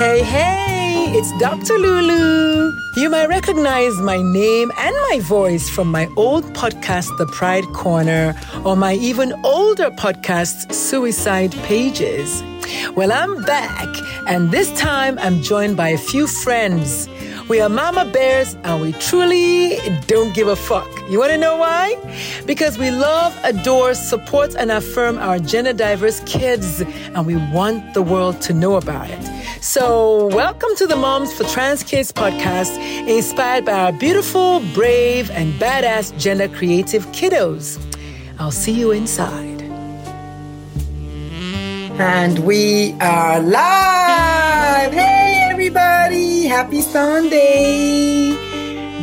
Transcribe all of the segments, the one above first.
Hey, hey, it's Dr. Lulu. You might recognize my name and my voice from my old podcast, The Pride Corner, or my even older podcast, Suicide Pages. Well, I'm back, and this time I'm joined by a few friends. We are mama bears and we truly don't give a fuck. You want to know why? Because we love, adore, support, and affirm our gender diverse kids, and we want the world to know about it. So, welcome to the Moms for Trans Kids podcast, inspired by our beautiful, brave, and badass gender creative kiddos. I'll see you inside. And we are live. Hey, everybody. Happy Sunday.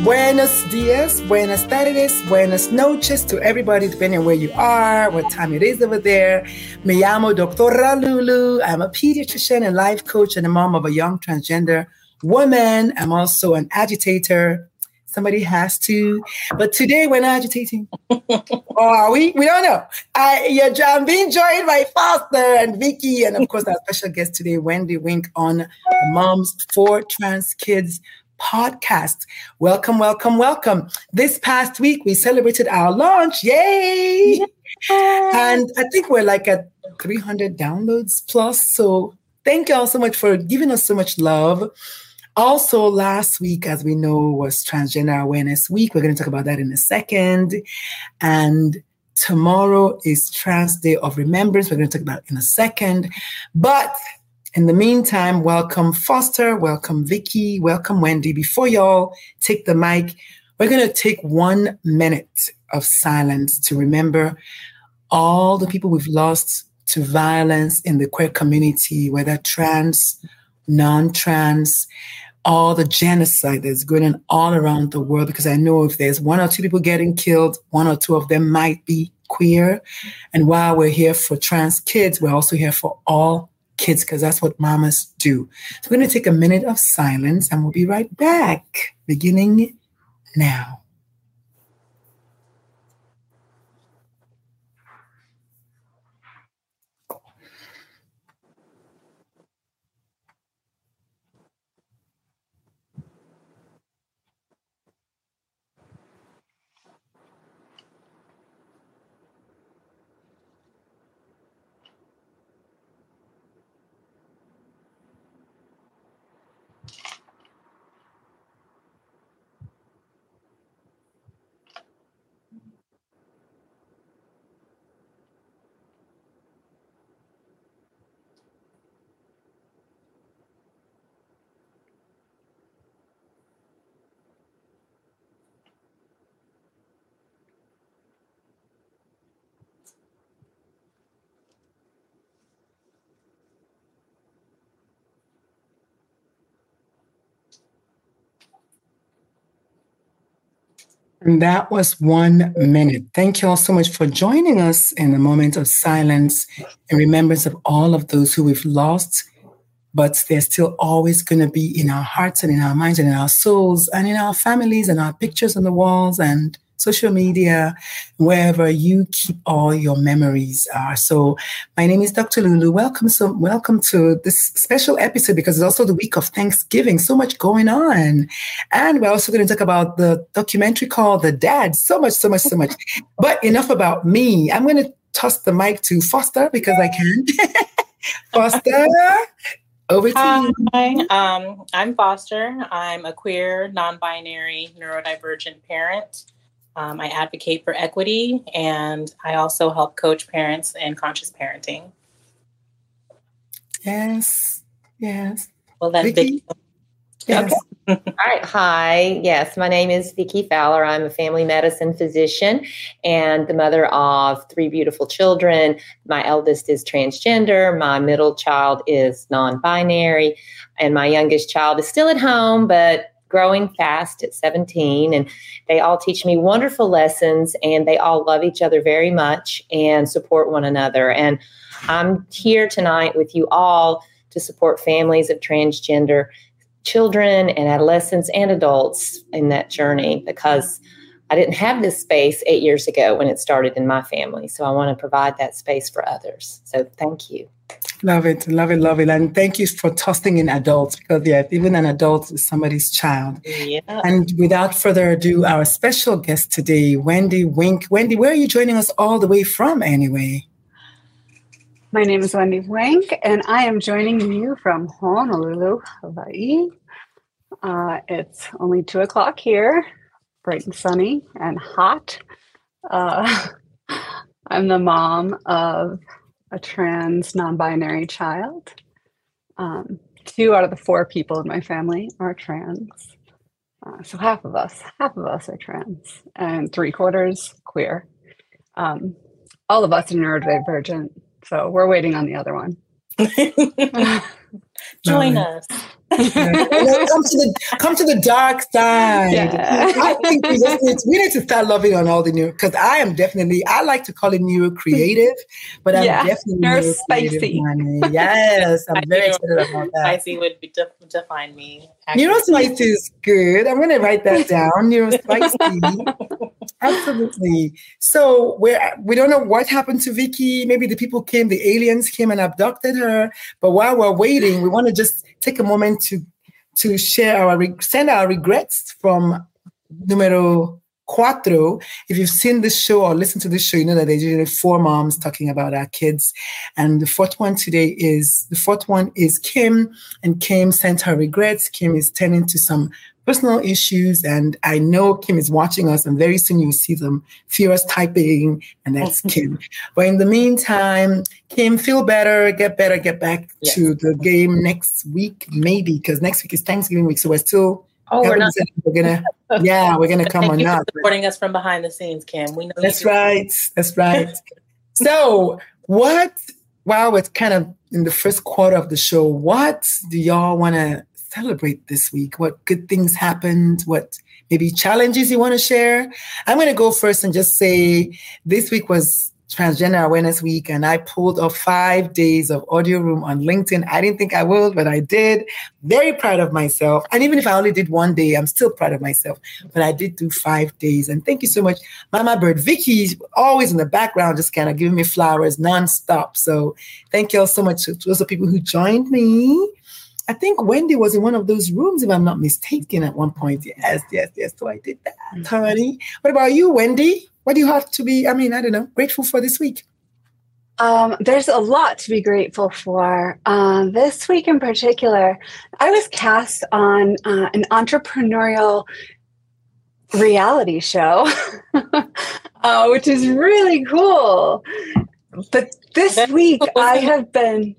Buenos dias, buenas tardes, buenas noches to everybody, depending on where you are, what time it is over there. Me llamo Doctora Lulu. I'm a pediatrician and life coach and a mom of a young transgender woman. I'm also an agitator. Somebody has to. But today we're not agitating. or are we? We don't know. I, I'm being joined by Foster and Vicky, and of course our special guest today, Wendy Wink, on Moms for Trans Kids podcast. Welcome, welcome, welcome. This past week, we celebrated our launch. Yay! And I think we're like at 300 downloads plus. So thank you all so much for giving us so much love. Also, last week, as we know, was Transgender Awareness Week. We're going to talk about that in a second. And tomorrow is Trans Day of Remembrance. We're going to talk about in a second. But in the meantime, welcome Foster, welcome Vicky, welcome Wendy. Before y'all take the mic, we're going to take one minute of silence to remember all the people we've lost to violence in the queer community, whether trans, non trans, all the genocide that's going on all around the world. Because I know if there's one or two people getting killed, one or two of them might be queer. And while we're here for trans kids, we're also here for all kids because that's what mamas do. So we're going to take a minute of silence and we'll be right back, beginning now. And that was one minute. Thank you all so much for joining us in a moment of silence and remembrance of all of those who we've lost, but they're still always going to be in our hearts and in our minds and in our souls and in our families and our pictures on the walls and social media, wherever you keep all your memories are. So my name is Dr. Lulu. Welcome, so welcome to this special episode because it's also the week of Thanksgiving. So much going on. And we're also going to talk about the documentary called The Dad. So much, so much, so much. but enough about me. I'm going to toss the mic to Foster because I can. Foster, over to Hi, you. um, I'm Foster. I'm a queer, non binary, neurodivergent parent. Um, I advocate for equity and I also help coach parents in conscious parenting. Yes, yes. Well, that's Vicky? big. Yes. All right. Hi. Yes, my name is Vicki Fowler. I'm a family medicine physician and the mother of three beautiful children. My eldest is transgender. My middle child is non binary. And my youngest child is still at home, but growing fast at 17 and they all teach me wonderful lessons and they all love each other very much and support one another and i'm here tonight with you all to support families of transgender children and adolescents and adults in that journey because I didn't have this space eight years ago when it started in my family. So I want to provide that space for others. So thank you. Love it, love it, love it. And thank you for tossing in adults because, yeah, even an adult is somebody's child. Yeah. And without further ado, our special guest today, Wendy Wink. Wendy, where are you joining us all the way from anyway? My name is Wendy Wink, and I am joining you from Honolulu, Hawaii. Uh, it's only two o'clock here, bright and sunny and hot. Uh, I'm the mom of a trans non binary child. Um, two out of the four people in my family are trans. Uh, so half of us, half of us are trans, and three quarters queer. Um, all of us are neurodivergent, so we're waiting on the other one. Join us come to the come to the dark side. Yeah. I think we just need to, we need to start loving on all the new because I am definitely I like to call it neuro creative, but I'm yeah. definitely neuro spicy. Yes, I'm very excited about that. Spicy would be def- define me. Neuro spicy is good. I'm going to write that down. Neuro spicy. Absolutely. So we we don't know what happened to Vicky. Maybe the people came, the aliens came and abducted her. But while we're waiting, we want to just take a moment to to share our send our regrets from numero cuatro. If you've seen this show or listened to this show, you know that there's usually four moms talking about our kids. And the fourth one today is the fourth one is Kim, and Kim sent her regrets. Kim is turning to some personal issues. And I know Kim is watching us, and very soon you'll see them furious typing, and that's Kim. But in the meantime, Kim, feel better, get better, get back yes. to the game next week, maybe, because next week is Thanksgiving week. So we're still. Oh, we're not. We're gonna, yeah, we're gonna come or not. supporting us from behind the scenes, Kim. We know that's right. That's right. so, what? Wow, it's kind of in the first quarter of the show. What do y'all want to celebrate this week? What good things happened? What maybe challenges you want to share? I'm going to go first and just say this week was Transgender Awareness Week, and I pulled off five days of audio room on LinkedIn. I didn't think I would, but I did. Very proud of myself. And even if I only did one day, I'm still proud of myself. But I did do five days. And thank you so much, Mama Bird. Vicky, always in the background, just kind of giving me flowers nonstop. So thank you all so much to those people who joined me. I think Wendy was in one of those rooms, if I'm not mistaken, at one point. Yes, yes, yes. So I did that, mm-hmm. honey. What about you, Wendy? What do you have to be, I mean, I don't know, grateful for this week? Um, there's a lot to be grateful for. Uh, this week in particular, I was cast on uh, an entrepreneurial reality show, uh, which is really cool. But this week, I have been.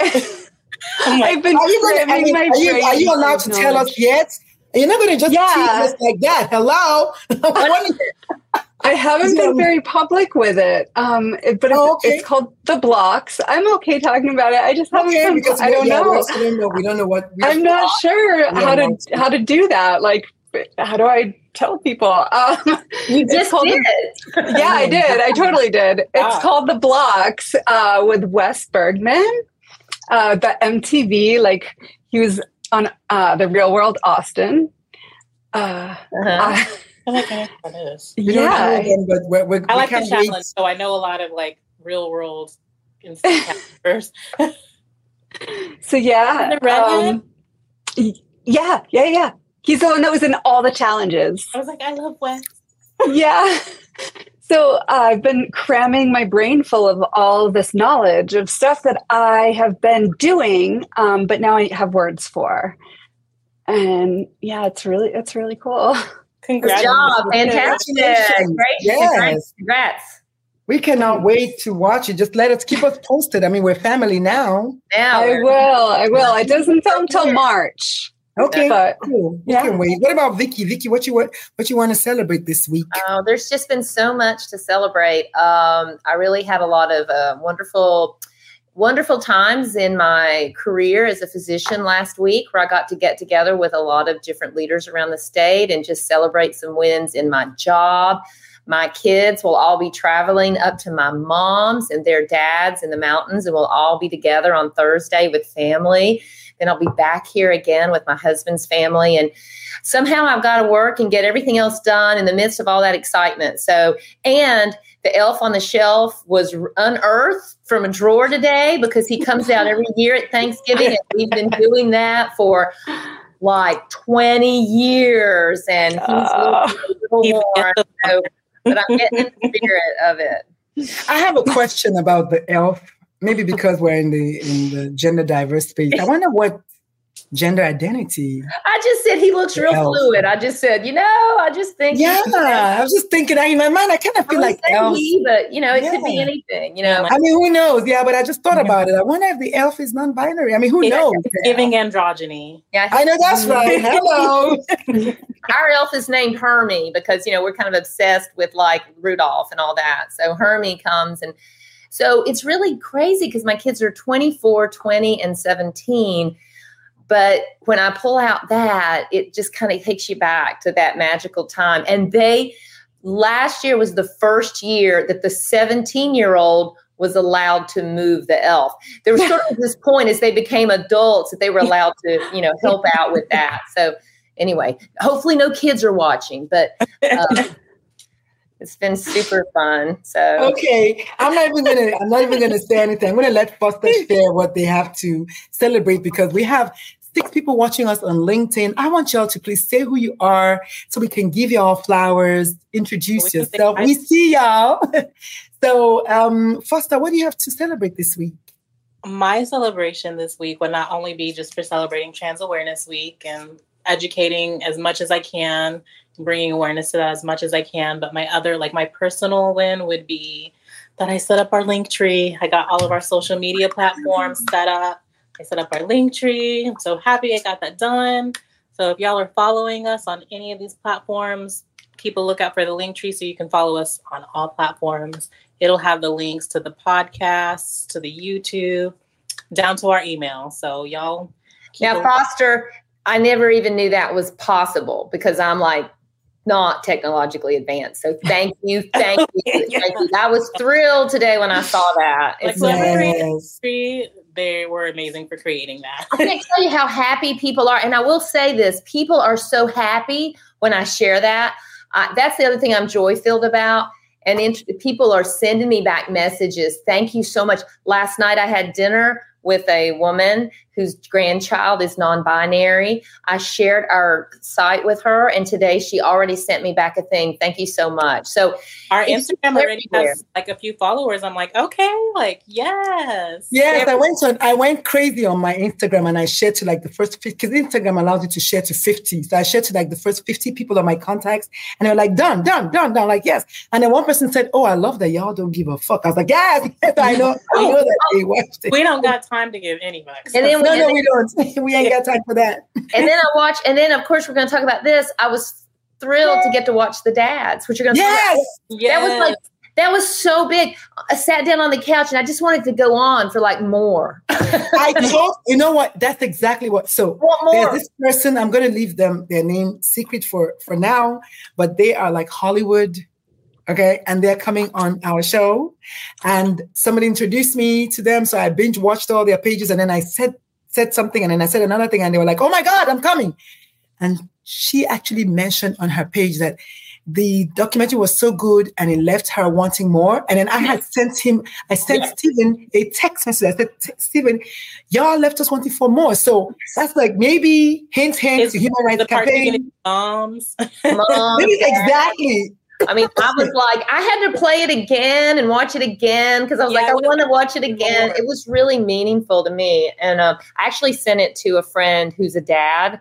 I've been are you, gonna, are, you, are, you, are you allowed to tell us yet? You're not going to just yeah. tease us like that. Hello. I haven't been very public with it, um, but it's, oh, okay. it's, called the blocks. I'm okay talking about it. I just haven't. Okay, because I don't, yeah, know. We don't know. We don't know what. I'm not sure how to how to do that. Like, how do I tell people? Um, you just did. The, yeah, I did. I totally did. It's ah. called the blocks uh, with Wes Bergmann uh, the MTV, like he was on uh, the Real World Austin. Uh, uh-huh. I like that is. Yeah, them, but we're, we're, I like the challenge, wait. so I know a lot of like real world characters. so yeah, um, yeah, yeah, yeah. He's the one that was in all the challenges. I was like, I love Wes. yeah. So uh, I've been cramming my brain full of all this knowledge of stuff that I have been doing, um, but now I have words for. And yeah, it's really it's really cool. Congrats! Good job, fantastic, great, yes. congrats. We cannot wait to watch it. Just let us keep us posted. I mean, we're family now. Yeah, I will. I will. It doesn't come until March. Okay, but, cool. Yeah. can wait. What about Vicky? Vicky, what you what what you want to celebrate this week? Oh, there's just been so much to celebrate. Um, I really had a lot of uh, wonderful wonderful times in my career as a physician last week where I got to get together with a lot of different leaders around the state and just celebrate some wins in my job. My kids will all be traveling up to my mom's and their dads in the mountains, and we'll all be together on Thursday with family then I'll be back here again with my husband's family. And somehow I've got to work and get everything else done in the midst of all that excitement. So, and the elf on the shelf was unearthed from a drawer today because he comes out every year at Thanksgiving. And we've been doing that for like 20 years. And he's uh, a little warm. So, but I'm getting the spirit of it. I have a question about the elf. Maybe because we're in the in the gender diverse space. I wonder what gender identity. I just said he looks real elf. fluid. I just said, you know, I just think. Yeah, I was just thinking. I, in my mind, I kind of feel like elf. He, but you know, it yeah. could be anything. You know, I mean, who knows? Yeah, but I just thought about it. I wonder if the elf is non-binary. I mean, who yeah, knows? Giving androgyny. Yeah, I know that's right. Hello. Our elf is named Hermie because you know we're kind of obsessed with like Rudolph and all that. So Hermie comes and. So it's really crazy because my kids are 24, 20, and 17 but when I pull out that, it just kind of takes you back to that magical time. And they, last year was the first year that the 17 year old was allowed to move the elf. There was sort of this point as they became adults that they were allowed to, you know, help out with that. So anyway, hopefully no kids are watching, but um, it's been super fun. So okay, I'm not even gonna I'm not even gonna say anything. I'm gonna let Foster share what they have to celebrate because we have six people watching us on LinkedIn. I want y'all to please say who you are so we can give y'all flowers, introduce yourself. We see y'all. so, um, Foster, what do you have to celebrate this week? My celebration this week would not only be just for celebrating Trans Awareness Week and educating as much as I can, bringing awareness to that as much as I can, but my other, like my personal win would be that I set up our link tree. I got all of our social media platforms set up. I set up our link tree. I'm so happy I got that done. So if y'all are following us on any of these platforms, keep a lookout for the link tree so you can follow us on all platforms. It'll have the links to the podcasts, to the YouTube, down to our email. So y'all. Now, Foster, I never even knew that was possible because I'm like not technologically advanced. So thank you, thank you, thank you. I was thrilled today when I saw that. It's like, yes they were amazing for creating that. I can't tell you how happy people are. And I will say this people are so happy when I share that. Uh, that's the other thing I'm joy filled about. And in, people are sending me back messages. Thank you so much. Last night I had dinner with a woman whose grandchild is non-binary. I shared our site with her, and today she already sent me back a thing. Thank you so much. So our Instagram already has like a few followers. I'm like, okay, like yes, yes. I went on. I went crazy on my Instagram, and I shared to like the first because Instagram allows you to share to 50. So I shared to like the first 50 people on my contacts, and they were like, done, done, done, done. Like yes. And then one person said, oh, I love that y'all don't give a fuck. I was like, yes, yes I know, I oh, know that oh. they watched it. We don't got time to give any fucks. And then no, no, we don't. We ain't got time for that. and then I watch, and then of course we're going to talk about this. I was thrilled to get to watch the dads, which are going to. Yes, yes. That was like that was so big. I sat down on the couch and I just wanted to go on for like more. I told you know what? That's exactly what. So there's this person. I'm going to leave them their name secret for for now, but they are like Hollywood Okay. And they're coming on our show. And somebody introduced me to them. So I binge watched all their pages and then I said said something and then I said another thing and they were like, oh my God, I'm coming. And she actually mentioned on her page that the documentary was so good and it left her wanting more. And then I had sent him, I sent yeah. Stephen a text message. I said, Stephen, y'all left us wanting for more. So that's like maybe hint, hint to human rights campaign. Moms. Moms. exactly. I mean, I was like, I had to play it again and watch it again because I was yeah, like, I want to watch it again. It was really meaningful to me. And uh, I actually sent it to a friend who's a dad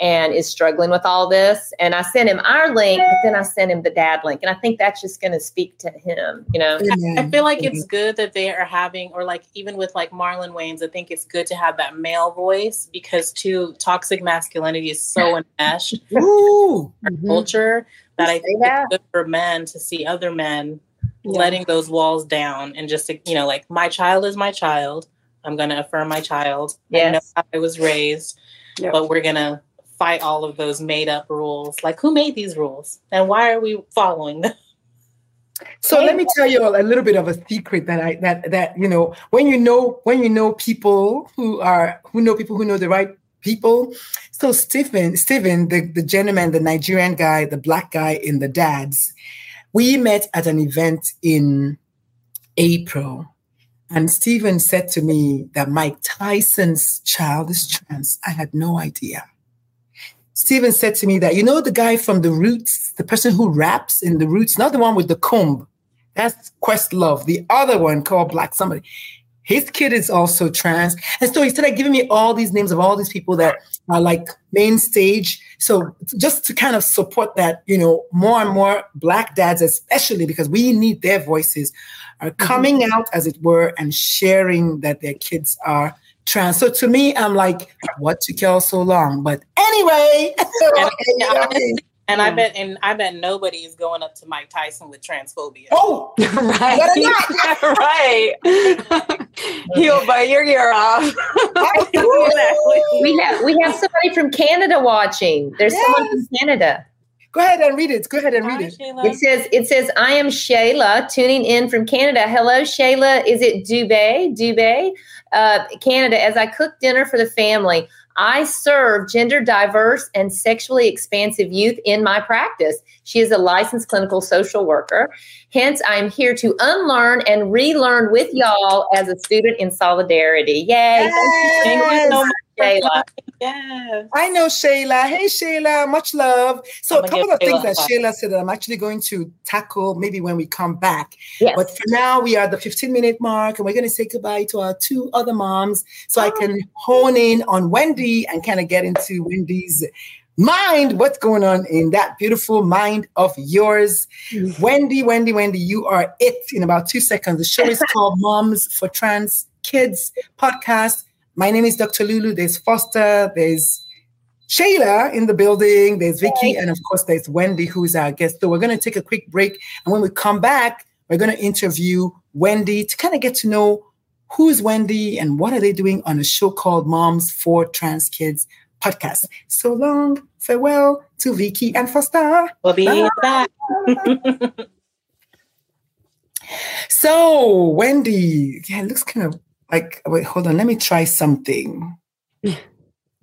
and is struggling with all this. And I sent him our link, but then I sent him the dad link. And I think that's just going to speak to him, you know? I feel like it's good that they are having, or like even with like Marlon Wayans, I think it's good to have that male voice because too, toxic masculinity is so enmeshed in our mm-hmm. culture that I think that? it's good for men to see other men yeah. letting those walls down and just, you know, like my child is my child. I'm going to affirm my child. Yes. I know how I was raised, yep. but we're going to fight all of those made up rules. Like, who made these rules and why are we following them? So let me tell you a little bit of a secret that I that that you know when you know when you know people who are who know people who know the right people. So Stephen, Stephen, the, the gentleman, the Nigerian guy, the black guy in the dads, we met at an event in April. And Stephen said to me that Mike Tyson's child is trans. I had no idea. Stephen said to me that, you know, the guy from the Roots, the person who raps in the Roots, not the one with the comb, that's Questlove. The other one called Black Somebody. His kid is also trans. And so he started giving me all these names of all these people that are like main stage. So just to kind of support that, you know, more and more black dads, especially because we need their voices, are mm-hmm. coming mm-hmm. out, as it were, and sharing that their kids are trans. So to me, I'm like, what took y'all so long? But anyway, And I bet, and I bet nobody is going up to Mike Tyson with transphobia. Oh, right, right. He'll bite your ear off. we have we have somebody from Canada watching. There's yes. someone from Canada. Go ahead and read it. Go ahead and read Hi, it. Shayla. It says, "It says I am Shayla, tuning in from Canada. Hello, Shayla. Is it Dubé? Dubé, uh, Canada. As I cook dinner for the family." I serve gender diverse and sexually expansive youth in my practice. She is a licensed clinical social worker. Hence, I'm here to unlearn and relearn with y'all as a student in solidarity. Yay! Yes. Thank you so much, Shayla. Yes. I know Shayla. Hey, Shayla, much love. So, a couple of things that Shayla said that I'm actually going to tackle maybe when we come back. Yes. But for now, we are the 15 minute mark and we're going to say goodbye to our two other moms so oh. I can hone in on Wendy and kind of get into Wendy's mind what's going on in that beautiful mind of yours. Mm-hmm. Wendy, Wendy, Wendy, you are it in about two seconds. The show is called Moms for Trans Kids podcast. My name is Dr. Lulu. There's Foster. There's Shayla in the building. There's Vicky. And of course, there's Wendy, who's our guest. So we're going to take a quick break. And when we come back, we're going to interview Wendy to kind of get to know who's Wendy and what are they doing on a show called Moms for Trans Kids podcast. So long. Farewell to Vicky and Foster. We'll be Bye. back. so, Wendy, yeah, it looks kind of like wait, hold on, let me try something. oh,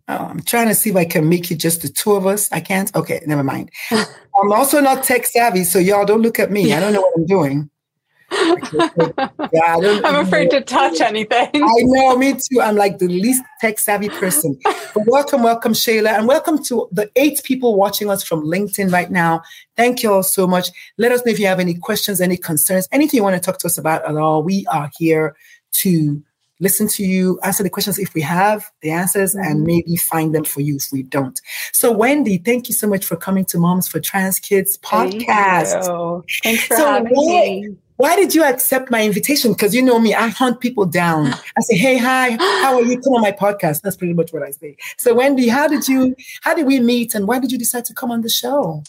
I'm trying to see if I can make it just the two of us. I can't. Okay, never mind. I'm also not tech savvy, so y'all don't look at me. I don't know what I'm doing. yeah, I'm afraid to touch anything. I know, me too. I'm like the least tech savvy person. But welcome, welcome, Shayla, and welcome to the eight people watching us from LinkedIn right now. Thank you all so much. Let us know if you have any questions, any concerns, anything you want to talk to us about at all. We are here to listen to you, answer the questions if we have the answers, mm-hmm. and maybe find them for you if we don't. So, Wendy, thank you so much for coming to Moms for Trans Kids podcast. Thank Thanks for so having why, me. Why did you accept my invitation? Because you know me, I hunt people down. I say, "Hey, hi, how are you? Come on my podcast." That's pretty much what I say. So, Wendy, how did you? How did we meet, and why did you decide to come on the show?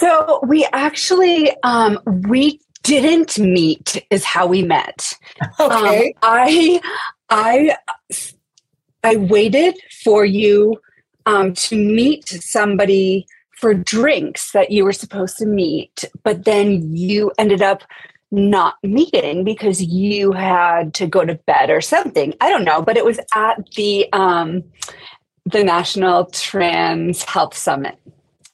So we actually um, we didn't meet is how we met. Okay. Um, I I I waited for you um, to meet somebody for drinks that you were supposed to meet, but then you ended up not meeting because you had to go to bed or something. I don't know, but it was at the um, the National Trans Health Summit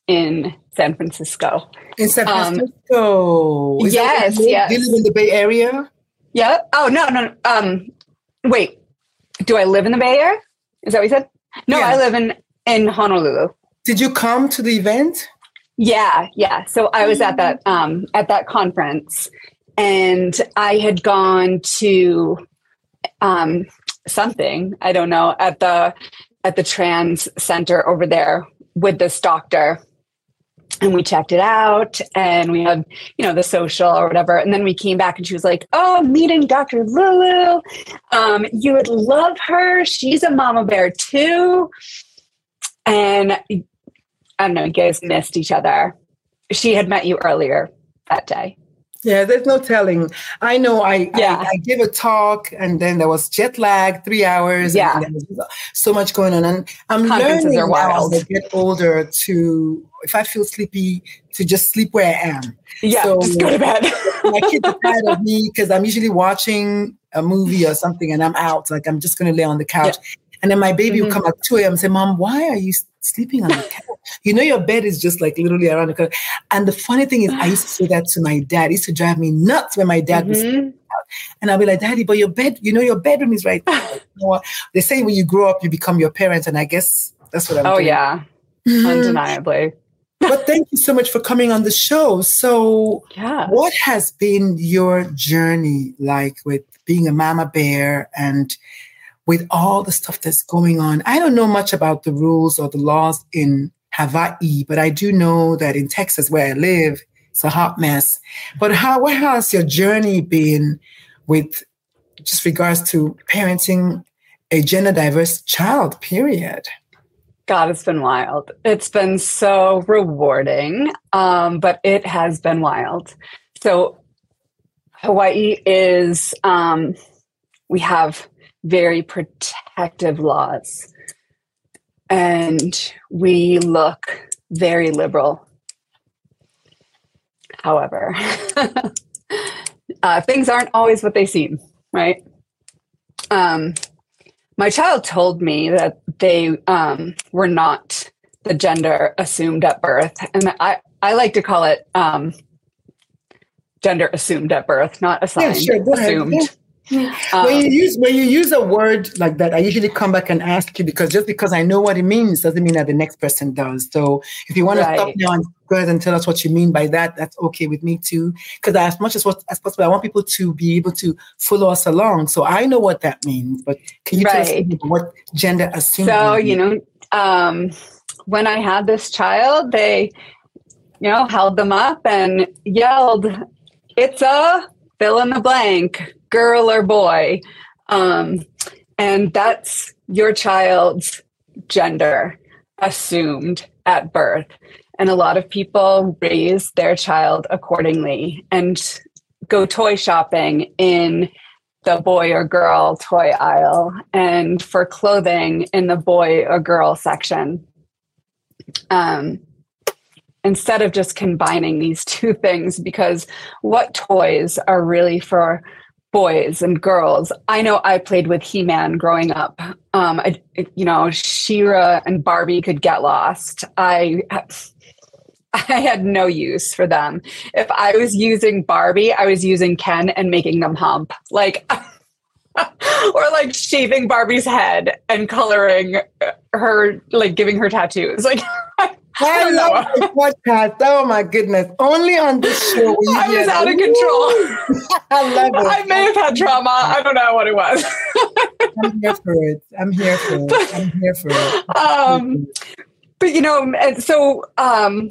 in San Francisco. In San um, Francisco. Um, yes, yes. Do you live in the Bay Area? Yeah. Oh no, no. Um, wait. Do I live in the Bay Area? Is that what you said? No, yeah. I live in in Honolulu. Did you come to the event? Yeah, yeah. So I was at that um, at that conference, and I had gone to um, something I don't know at the at the trans center over there with this doctor and we checked it out and we had you know the social or whatever. And then we came back and she was like oh meeting dr lulu. Um, you would love her. She's a mama bear too. And i don't know you guys missed each other. She had met you earlier that day yeah, there's no telling. I know I, yeah. I, I give a talk and then there was jet lag, three hours. Yeah. so much going on. And I'm learning are wild. as I get older to, if I feel sleepy, to just sleep where I am. Yeah, so, just go to bed. my kids are tired of me because I'm usually watching a movie or something and I'm out. Like I'm just going to lay on the couch. Yeah. And then my baby mm-hmm. will come at 2 a.m. and say, Mom, why are you sleeping on the couch. You know, your bed is just like literally around the corner. And the funny thing is, I used to say that to my dad. It used to drive me nuts when my dad mm-hmm. was and I'll be like, Daddy, but your bed, you know, your bedroom is right there. you know they say when you grow up, you become your parents. And I guess that's what I'm oh, doing. yeah. Mm-hmm. Undeniably. but thank you so much for coming on the show. So, yeah. what has been your journey like with being a mama bear and with all the stuff that's going on? I don't know much about the rules or the laws in Hawaii, but I do know that in Texas, where I live, it's a hot mess. But how what has your journey been with just regards to parenting a gender diverse child, period? God, it's been wild. It's been so rewarding, um, but it has been wild. So, Hawaii is, um, we have very protective laws, and we look very liberal however. uh, things aren't always what they seem, right? Um, my child told me that they um, were not the gender assumed at birth. And I, I like to call it um, gender assumed at birth, not assigned, yeah, sure. assumed. Yeah. Um, when you use when you use a word like that, I usually come back and ask you because just because I know what it means doesn't mean that the next person does. So if you want right. to stop now and go ahead and tell us what you mean by that, that's okay with me too. Because as much as what as possible, I want people to be able to follow us along. So I know what that means, but can you right. tell us what gender assumed? So you know, um, when I had this child, they you know held them up and yelled, "It's a fill in the blank." Girl or boy. Um, and that's your child's gender assumed at birth. And a lot of people raise their child accordingly and go toy shopping in the boy or girl toy aisle and for clothing in the boy or girl section. Um, instead of just combining these two things, because what toys are really for boys and girls. I know I played with He Man growing up. Um, I, you know, She-Ra and Barbie could get lost. I. I had no use for them. If I was using Barbie, I was using Ken and making them hump. Like, or like shaving Barbie's head and coloring her, like giving her tattoos. Like, love the podcast. Oh my goodness. Only on this show. I was out of control. I love it. I may have had trauma. I don't know what it was. I'm here for it. I'm here for it. I'm here for it. Um, but you know, and so um,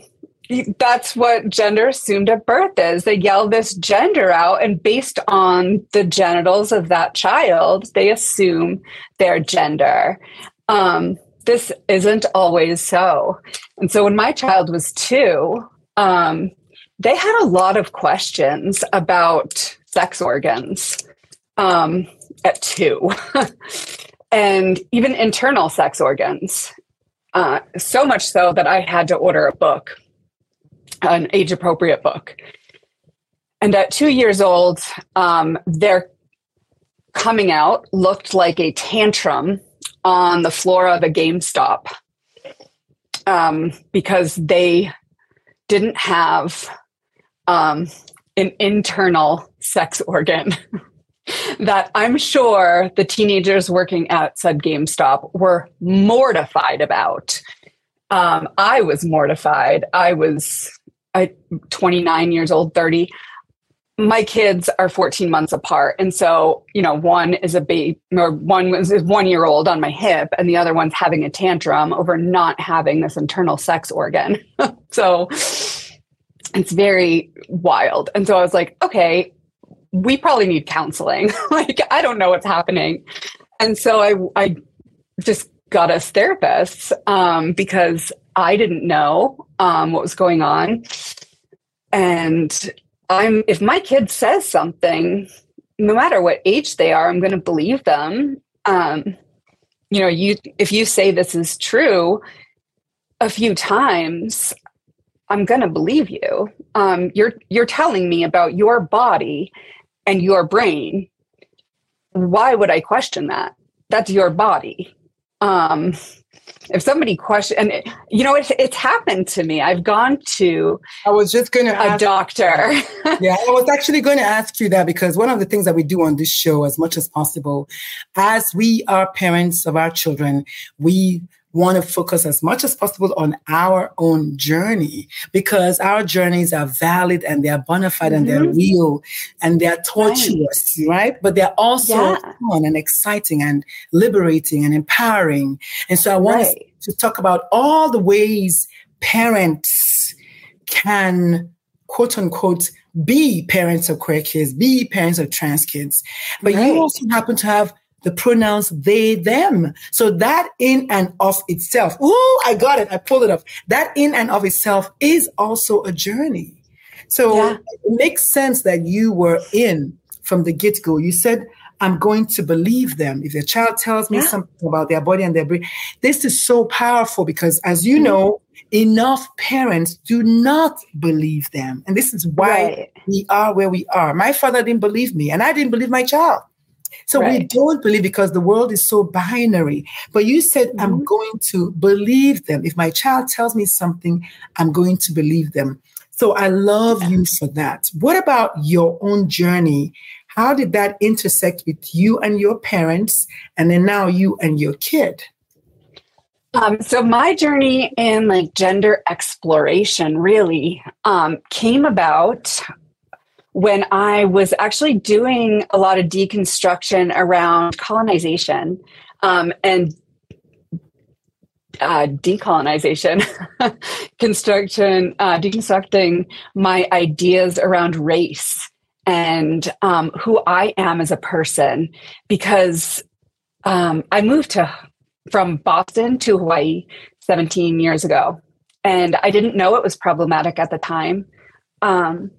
that's what gender assumed at birth is. They yell this gender out, and based on the genitals of that child, they assume their gender. Um, this isn't always so. And so when my child was two, um, they had a lot of questions about sex organs um, at two, and even internal sex organs. Uh, so much so that I had to order a book, an age appropriate book. And at two years old, um, their coming out looked like a tantrum on the floor of a GameStop um, because they didn't have um, an internal sex organ that I'm sure the teenagers working at said GameStop were mortified about. Um, I was mortified. I was I, 29 years old, 30 my kids are 14 months apart. And so you know one is a baby or one was one year old on my hip and the other one's having a tantrum over not having this internal sex organ. So it's very wild. And so i was like okay we probably need counseling. Like i don't know what's happening. And so i i just got us therapists um, because i didn't know um, what was going on. And I'm if my kid says something, no matter what age they are, I'm going to believe them. Um, you know, you if you say this is true a few times, I'm going to believe you. Um, you're you're telling me about your body and your brain. Why would I question that? That's your body. Um, if somebody question and it, you know it, it's happened to me. I've gone to i was just going to a doctor. Yeah i was actually going to ask you that because one of the things that we do on this show as much as possible as we are parents of our children we want to focus as much as possible on our own journey because our journeys are valid and they're bona fide mm-hmm. and they're mm-hmm. real and they're tortuous, right? right? But they're also yeah. fun and exciting and liberating and empowering. And so I want right. to talk about all the ways parents can quote unquote be parents of queer kids, be parents of trans kids. But right. you also happen to have the pronouns they, them. So that in and of itself, oh, I got it. I pulled it up. That in and of itself is also a journey. So yeah. it makes sense that you were in from the get go. You said, I'm going to believe them. If a child tells me yeah. something about their body and their brain, this is so powerful because, as you mm-hmm. know, enough parents do not believe them. And this is why right. we are where we are. My father didn't believe me, and I didn't believe my child. So right. we don't believe because the world is so binary. But you said, mm-hmm. I'm going to believe them. If my child tells me something, I'm going to believe them. So I love you for that. What about your own journey? How did that intersect with you and your parents, and then now you and your kid? Um, so my journey in like gender exploration really um, came about when I was actually doing a lot of deconstruction around colonization um, and uh, decolonization, construction, uh, deconstructing my ideas around race and um, who I am as a person, because um, I moved to from Boston to Hawaii 17 years ago, and I didn't know it was problematic at the time. Um,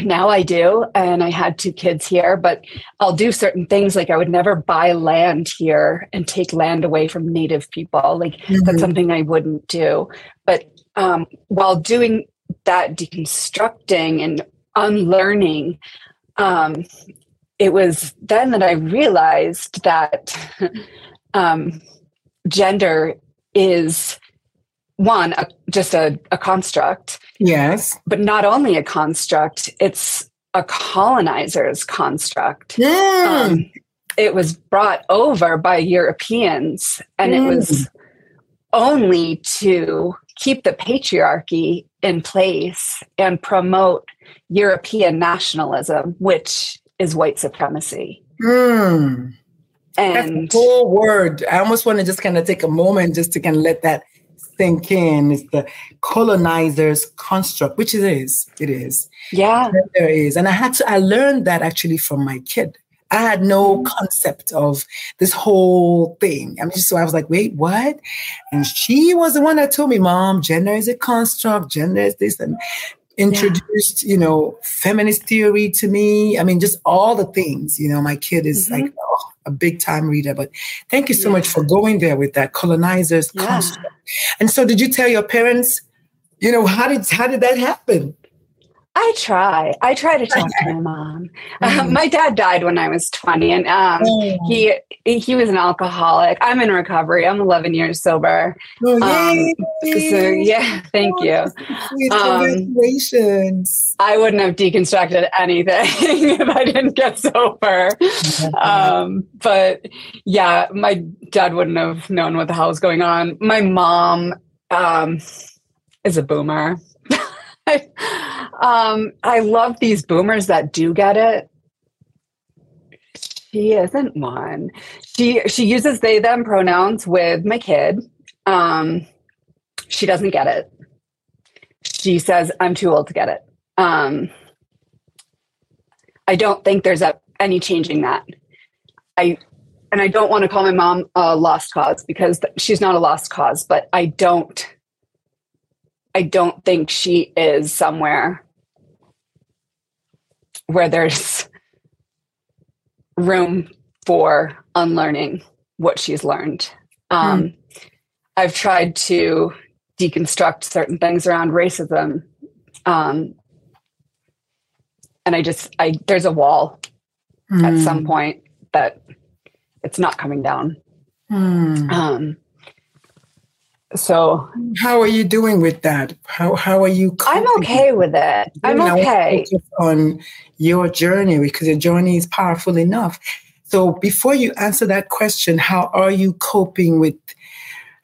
now I do, and I had two kids here, but I'll do certain things like I would never buy land here and take land away from native people. Like mm-hmm. that's something I wouldn't do. But um, while doing that deconstructing and unlearning, um, it was then that I realized that um, gender is one a, just a, a construct yes but not only a construct it's a colonizer's construct mm. um, it was brought over by europeans and mm. it was mm. only to keep the patriarchy in place and promote european nationalism which is white supremacy mm. and That's a cool word i almost want to just kind of take a moment just to kind of let that think in is the colonizer's construct, which it is. It is. Yeah. There is. And I had to, I learned that actually from my kid. I had no mm-hmm. concept of this whole thing. I mean, so I was like, wait, what? And she was the one that told me, Mom, gender is a construct, gender is this, and introduced, yeah. you know, feminist theory to me. I mean, just all the things, you know, my kid is mm-hmm. like, oh, a big time reader. But thank you so yeah. much for going there with that colonizers yeah. construct. And so, did you tell your parents? You know, how did how did that happen? I try. I try to talk to my mom. Mm. my dad died when I was 20 and um, oh. he he was an alcoholic. I'm in recovery. I'm 11 years sober. Oh, um, so yeah, thank oh, you. Um, Congratulations. I wouldn't have deconstructed anything if I didn't get sober. Um, but yeah, my dad wouldn't have known what the hell was going on. My mom um, is a boomer. um, I love these boomers that do get it. She isn't one. She she uses they them pronouns with my kid. Um, she doesn't get it. She says I'm too old to get it. Um, I don't think there's a, any changing that. I and I don't want to call my mom a lost cause because she's not a lost cause, but I don't I don't think she is somewhere where there's room for unlearning what she's learned. Um, mm. I've tried to deconstruct certain things around racism. Um, and I just, I, there's a wall mm. at some hmm. point that it's not coming down. Mm. Um, so how are you doing with that? How how are you? I'm okay with it. I'm okay on your journey because your journey is powerful enough. So before you answer that question, how are you coping with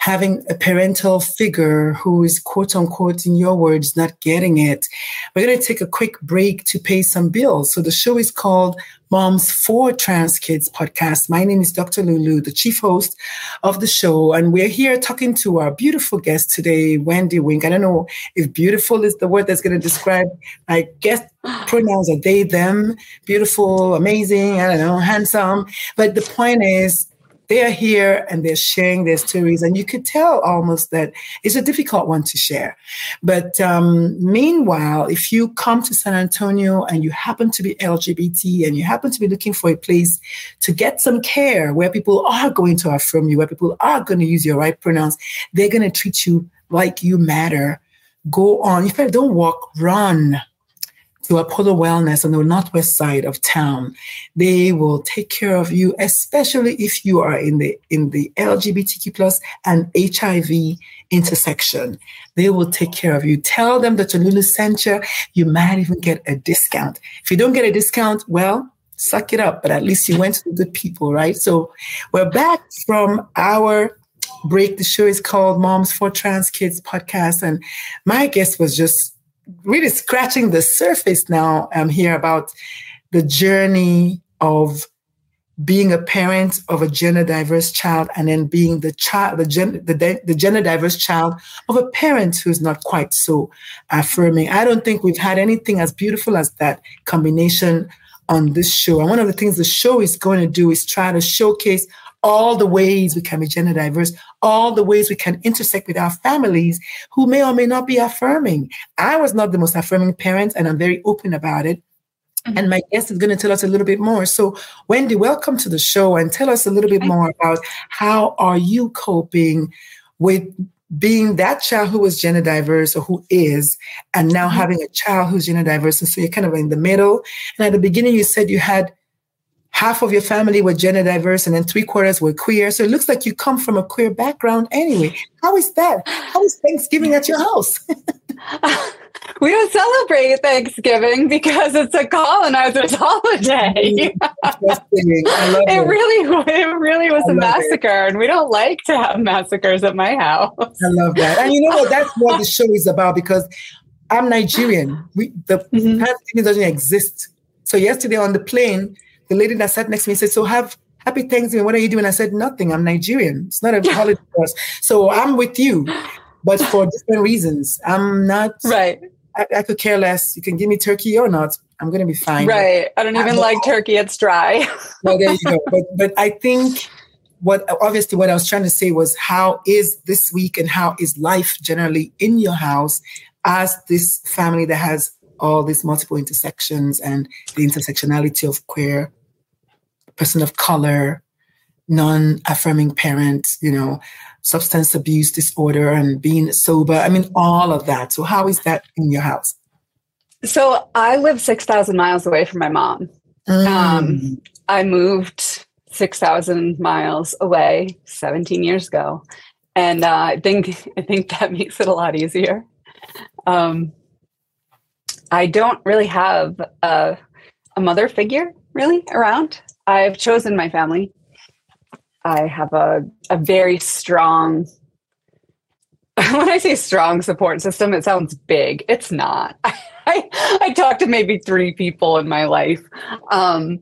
having a parental figure who is quote unquote, in your words, not getting it. We're going to take a quick break to pay some bills. So the show is called Moms for Trans Kids podcast. My name is Dr. Lulu, the chief host of the show. And we're here talking to our beautiful guest today, Wendy Wink. I don't know if beautiful is the word that's going to describe, I guess pronouns are they, them, beautiful, amazing, I don't know, handsome. But the point is, they are here and they're sharing their stories, and you could tell almost that it's a difficult one to share. But um, meanwhile, if you come to San Antonio and you happen to be LGBT and you happen to be looking for a place to get some care where people are going to affirm you, where people are going to use your right pronouns, they're going to treat you like you matter. Go on. If I don't walk, run to Apollo Wellness on the northwest side of town. They will take care of you, especially if you are in the in the LGBTQ plus and HIV intersection. They will take care of you. Tell them that Lulu sent you. You might even get a discount. If you don't get a discount, well, suck it up. But at least you went to the people, right? So we're back from our break. The show is called Moms for Trans Kids podcast, and my guest was just really scratching the surface now um, here about the journey of being a parent of a gender diverse child and then being the child the, gen, the, the gender diverse child of a parent who's not quite so affirming. I don't think we've had anything as beautiful as that combination on this show. And one of the things the show is going to do is try to showcase all the ways we can be gender diverse, all the ways we can intersect with our families who may or may not be affirming. I was not the most affirming parent, and I'm very open about it. Mm-hmm. And my guest is going to tell us a little bit more. So, Wendy, welcome to the show and tell us a little bit more about how are you coping with being that child who was gender diverse or who is, and now mm-hmm. having a child who's gender diverse. And so you're kind of in the middle. And at the beginning, you said you had half of your family were gender diverse and then three quarters were queer. So it looks like you come from a queer background anyway. How is that? How is Thanksgiving at your house? we don't celebrate Thanksgiving because it's a colonizer's holiday. it really, it really was a massacre, it. and we don't like to have massacres at my house. I love that, and you know what? That's what the show is about because I'm Nigerian. We the mm-hmm. Thanksgiving doesn't exist. So yesterday on the plane, the lady that sat next to me said, So have happy Thanksgiving. What are you doing? I said, Nothing. I'm Nigerian. It's not a holiday for us. So I'm with you, but for different reasons. I'm not right. I, I could care less. You can give me turkey or not. I'm going to be fine. Right. I don't even like turkey. It's dry. well, there you go. But, but I think what obviously what I was trying to say was how is this week and how is life generally in your house as this family that has all these multiple intersections and the intersectionality of queer person of color, non affirming parent, you know, substance abuse disorder and being sober. I mean, all of that. So, how is that in your house? So, I live 6,000 miles away from my mom. Mm. Um, I moved 6,000 miles away 17 years ago. And uh, I think I think that makes it a lot easier. Um, I don't really have a, a mother figure really around. I've chosen my family. I have a, a very strong, when I say strong support system, it sounds big. It's not. I, I talk to maybe three people in my life. Um,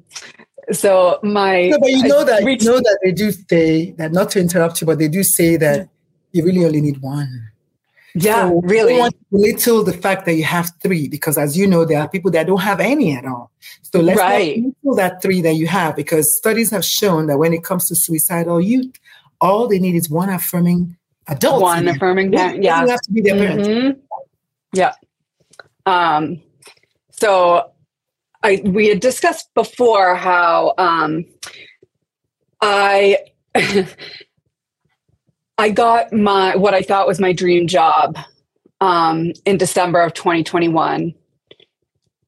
so my no, but you know that you know that they do say that not to interrupt you, but they do say that you really only need one. Yeah, so really. want to belittle the fact that you have three because, as you know, there are people that don't have any at all. So let's right. not belittle that three that you have because studies have shown that when it comes to suicidal youth, all they need is one affirming adult. One affirming parent. Yeah, have to be their mm-hmm. parent. Yeah. Um. So, I we had discussed before how um, I. I got my what I thought was my dream job um, in December of 2021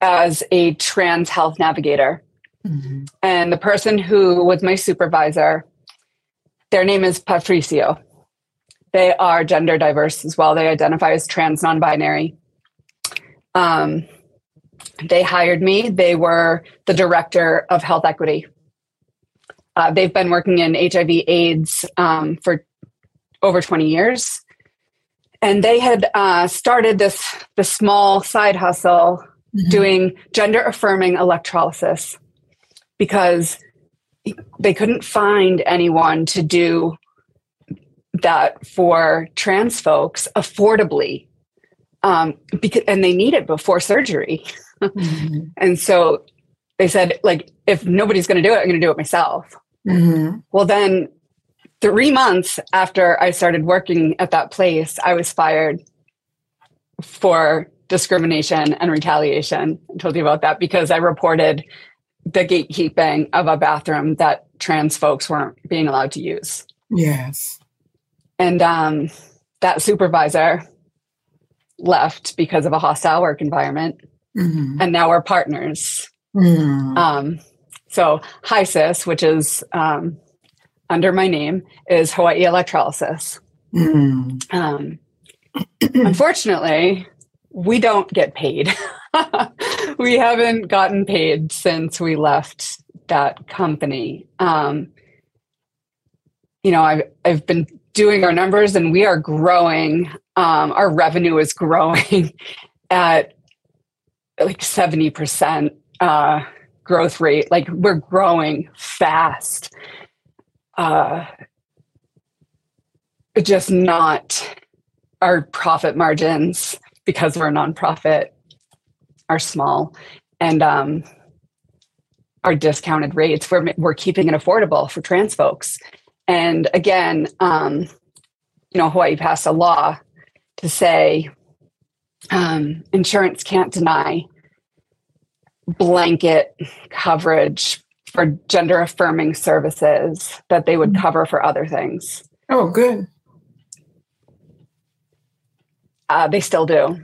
as a trans health navigator. Mm-hmm. And the person who was my supervisor, their name is Patricio. they are gender diverse as well. They identify as trans non binary. Um, they hired me. They were the director of health equity. Uh, they've been working in HIV AIDS um, for over 20 years. And they had uh, started this, this small side hustle mm-hmm. doing gender affirming electrolysis because they couldn't find anyone to do that for trans folks affordably um, because and they need it before surgery mm-hmm. and so they said like if nobody's going to do it i'm going to do it myself mm-hmm. well then three months after i started working at that place i was fired for discrimination and retaliation i told you about that because i reported the gatekeeping of a bathroom that trans folks weren't being allowed to use yes and um, that supervisor left because of a hostile work environment. Mm-hmm. And now we're partners. Mm-hmm. Um, so HISIS, which is um, under my name, is Hawaii Electrolysis. Mm-hmm. Um, unfortunately, we don't get paid. we haven't gotten paid since we left that company. Um, you know, I've I've been doing our numbers and we are growing. Um, our revenue is growing at like 70% uh, growth rate. Like we're growing fast. Uh, just not our profit margins because we're a nonprofit are small. And um, our discounted rates we're, we're keeping it affordable for trans folks. And again, um, you know, Hawaii passed a law to say um, insurance can't deny blanket coverage for gender affirming services that they would mm-hmm. cover for other things. Oh, good. Uh, they still do.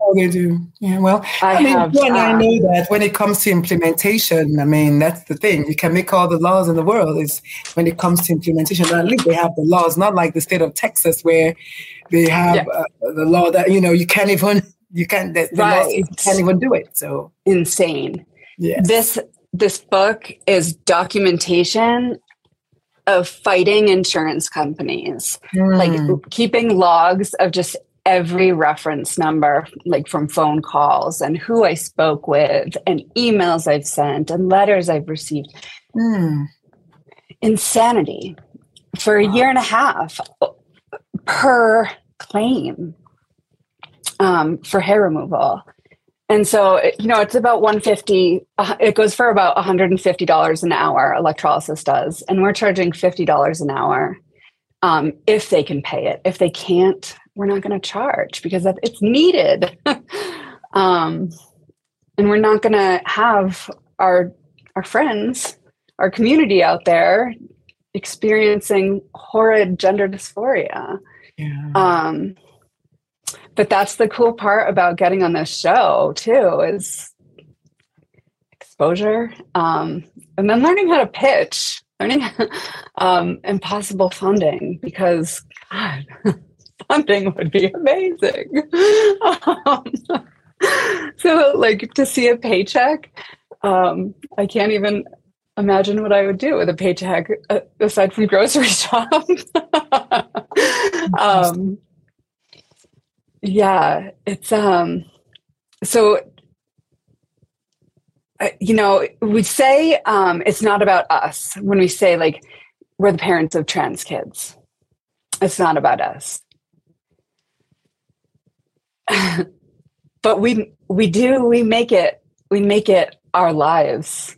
Oh, they do. Yeah. Well, I, I mean, have, and uh, I know that when it comes to implementation, I mean, that's the thing. You can make all the laws in the world. Is when it comes to implementation. At least they have the laws, not like the state of Texas where they have yeah. uh, the law that you know you can't even you can't the, the right. you can't even do it. So insane. Yeah. This this book is documentation of fighting insurance companies, mm. like hmm. keeping logs of just every reference number, like from phone calls and who I spoke with and emails I've sent and letters I've received. Mm. Insanity for a year and a half per claim um, for hair removal. And so, you know, it's about 150, uh, it goes for about $150 an hour, electrolysis does. And we're charging $50 an hour um, if they can pay it. If they can't, we're not going to charge because it's needed. um, and we're not going to have our our friends, our community out there experiencing horrid gender dysphoria. Yeah. Um, but that's the cool part about getting on this show too is exposure um, and then learning how to pitch learning um, impossible funding because god funding would be amazing. Um, so, like to see a paycheck, um, I can't even imagine what I would do with a paycheck uh, aside from grocery shop. um, yeah, it's um, so. Uh, you know, we say um, it's not about us when we say like we're the parents of trans kids. It's not about us. but we we do we make it we make it our lives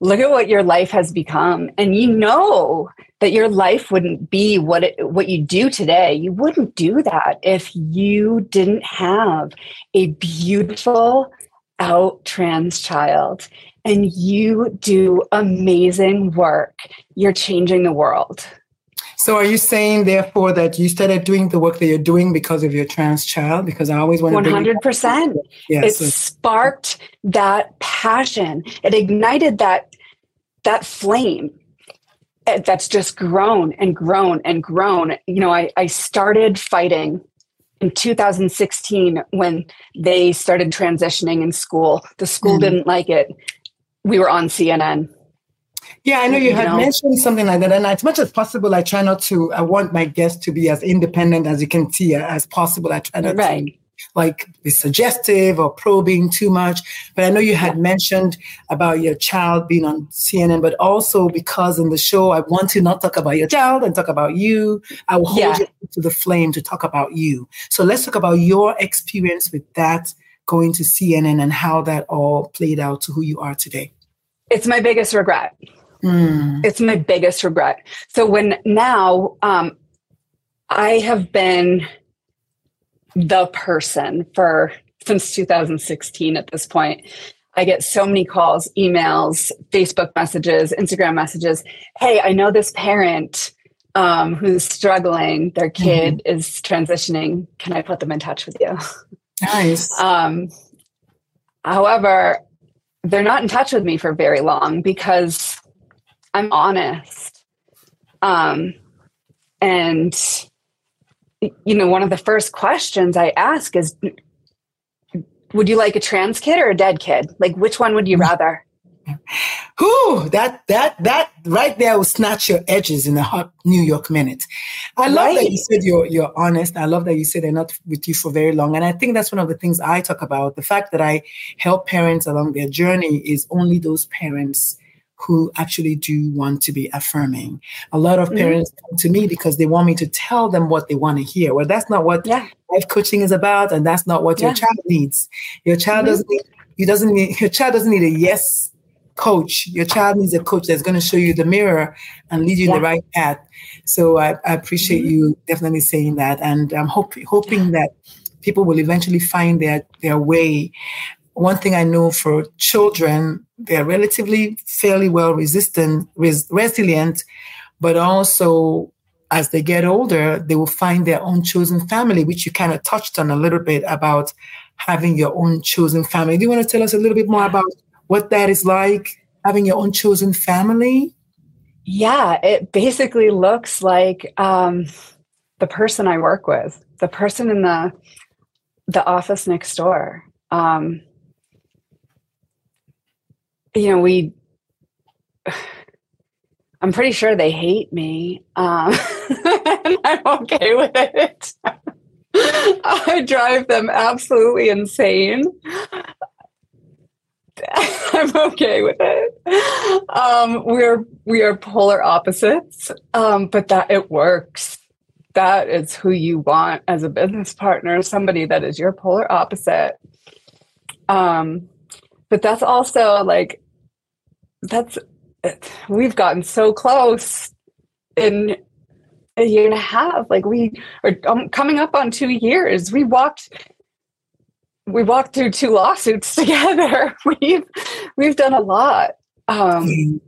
look at what your life has become and you know that your life wouldn't be what it, what you do today you wouldn't do that if you didn't have a beautiful out trans child and you do amazing work you're changing the world so are you saying therefore that you started doing the work that you're doing because of your trans child? Because I always want to 100%. Yes. It sparked that passion. It ignited that that flame. that's just grown and grown and grown. You know, I, I started fighting in 2016 when they started transitioning in school. The school mm didn't like it. We were on CNN. Yeah, I know you, you had know? mentioned something like that. And as much as possible, I try not to, I want my guests to be as independent as you can see as possible. I try not right. to like be suggestive or probing too much. But I know you had mentioned about your child being on CNN, but also because in the show I want to not talk about your child and talk about you. I will hold yeah. you to the flame to talk about you. So let's talk about your experience with that going to CNN and how that all played out to who you are today. It's my biggest regret. Mm. It's my biggest regret. So when now um, I have been the person for since 2016 at this point. I get so many calls, emails, Facebook messages, Instagram messages. Hey, I know this parent um, who's struggling. Their mm-hmm. kid mm-hmm. is transitioning. Can I put them in touch with you? Nice. um, however, they're not in touch with me for very long because I'm honest. Um, and you know, one of the first questions I ask is, would you like a trans kid or a dead kid? Like, which one would you mm-hmm. rather? Who that that that right there will snatch your edges in a hot New York minute. I love right. that you said you're you're honest. I love that you said they're not with you for very long. And I think that's one of the things I talk about. The fact that I help parents along their journey is only those parents who actually do want to be affirming. A lot of mm-hmm. parents mm-hmm. come to me because they want me to tell them what they want to hear. Well, that's not what yeah. life coaching is about, and that's not what yeah. your child needs. Your child mm-hmm. doesn't need you doesn't need your child doesn't need a yes coach. Your child needs a coach that's going to show you the mirror and lead you yeah. the right path. So I, I appreciate mm-hmm. you definitely saying that, and I'm hope, hoping that people will eventually find their their way one thing I know for children, they're relatively fairly well resistant, res- resilient, but also as they get older, they will find their own chosen family, which you kind of touched on a little bit about having your own chosen family. Do you want to tell us a little bit more about what that is like, having your own chosen family? Yeah, it basically looks like um, the person I work with, the person in the the office next door. Um, you know, we, I'm pretty sure they hate me. Um, and I'm okay with it. I drive them absolutely insane. I'm okay with it. Um, we're we are polar opposites, um, but that it works. That is who you want as a business partner, somebody that is your polar opposite. Um, but that's also like that's we've gotten so close in a year and a half like we are um, coming up on two years. We walked we walked through two lawsuits together. We've we've done a lot um,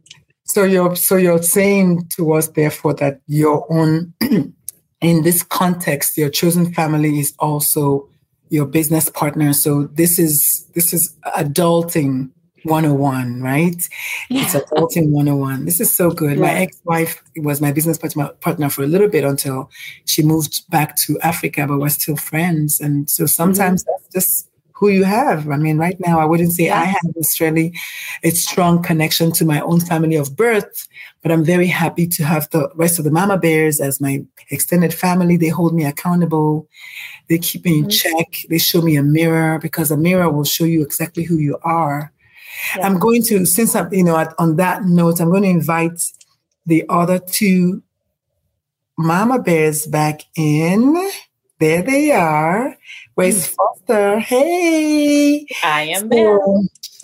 so you're so you're saying to us therefore that your own in this context your chosen family is also your business partner. So this is this is adulting 101, right? Yeah. It's adulting 101. This is so good. Yeah. My ex-wife was my business partner for a little bit until she moved back to Africa, but we're still friends. And so sometimes mm-hmm. that's just who you have. I mean, right now, I wouldn't say I have necessarily a strong connection to my own family of birth, but I'm very happy to have the rest of the mama bears as my extended family. They hold me accountable. They keep me in mm-hmm. check. They show me a mirror because a mirror will show you exactly who you are. Yeah. I'm going to, since I'm, you know, at, on that note, I'm going to invite the other two mama bears back in. There they are. Where's hmm. Foster? Hey. I am so, there.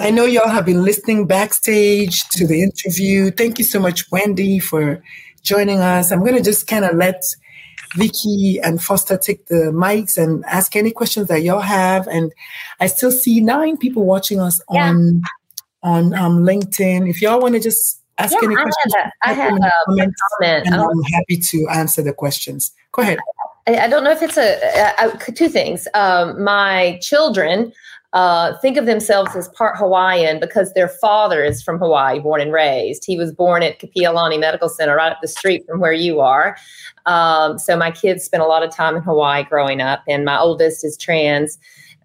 I know y'all have been listening backstage to the interview. Thank you so much, Wendy, for joining us. I'm going to just kind of let Vickie and Foster take the mics and ask any questions that y'all have. And I still see nine people watching us yeah. on on um, LinkedIn. If y'all want to just ask yeah, any questions, I have, a, I have a comment. And um, I'm happy to answer the questions. Go ahead. I, I don't know if it's a two things. Um, my children uh, think of themselves as part Hawaiian because their father is from Hawaii, born and raised. He was born at Kapi'olani Medical Center, right up the street from where you are. Um, so my kids spent a lot of time in Hawaii growing up, and my oldest is trans,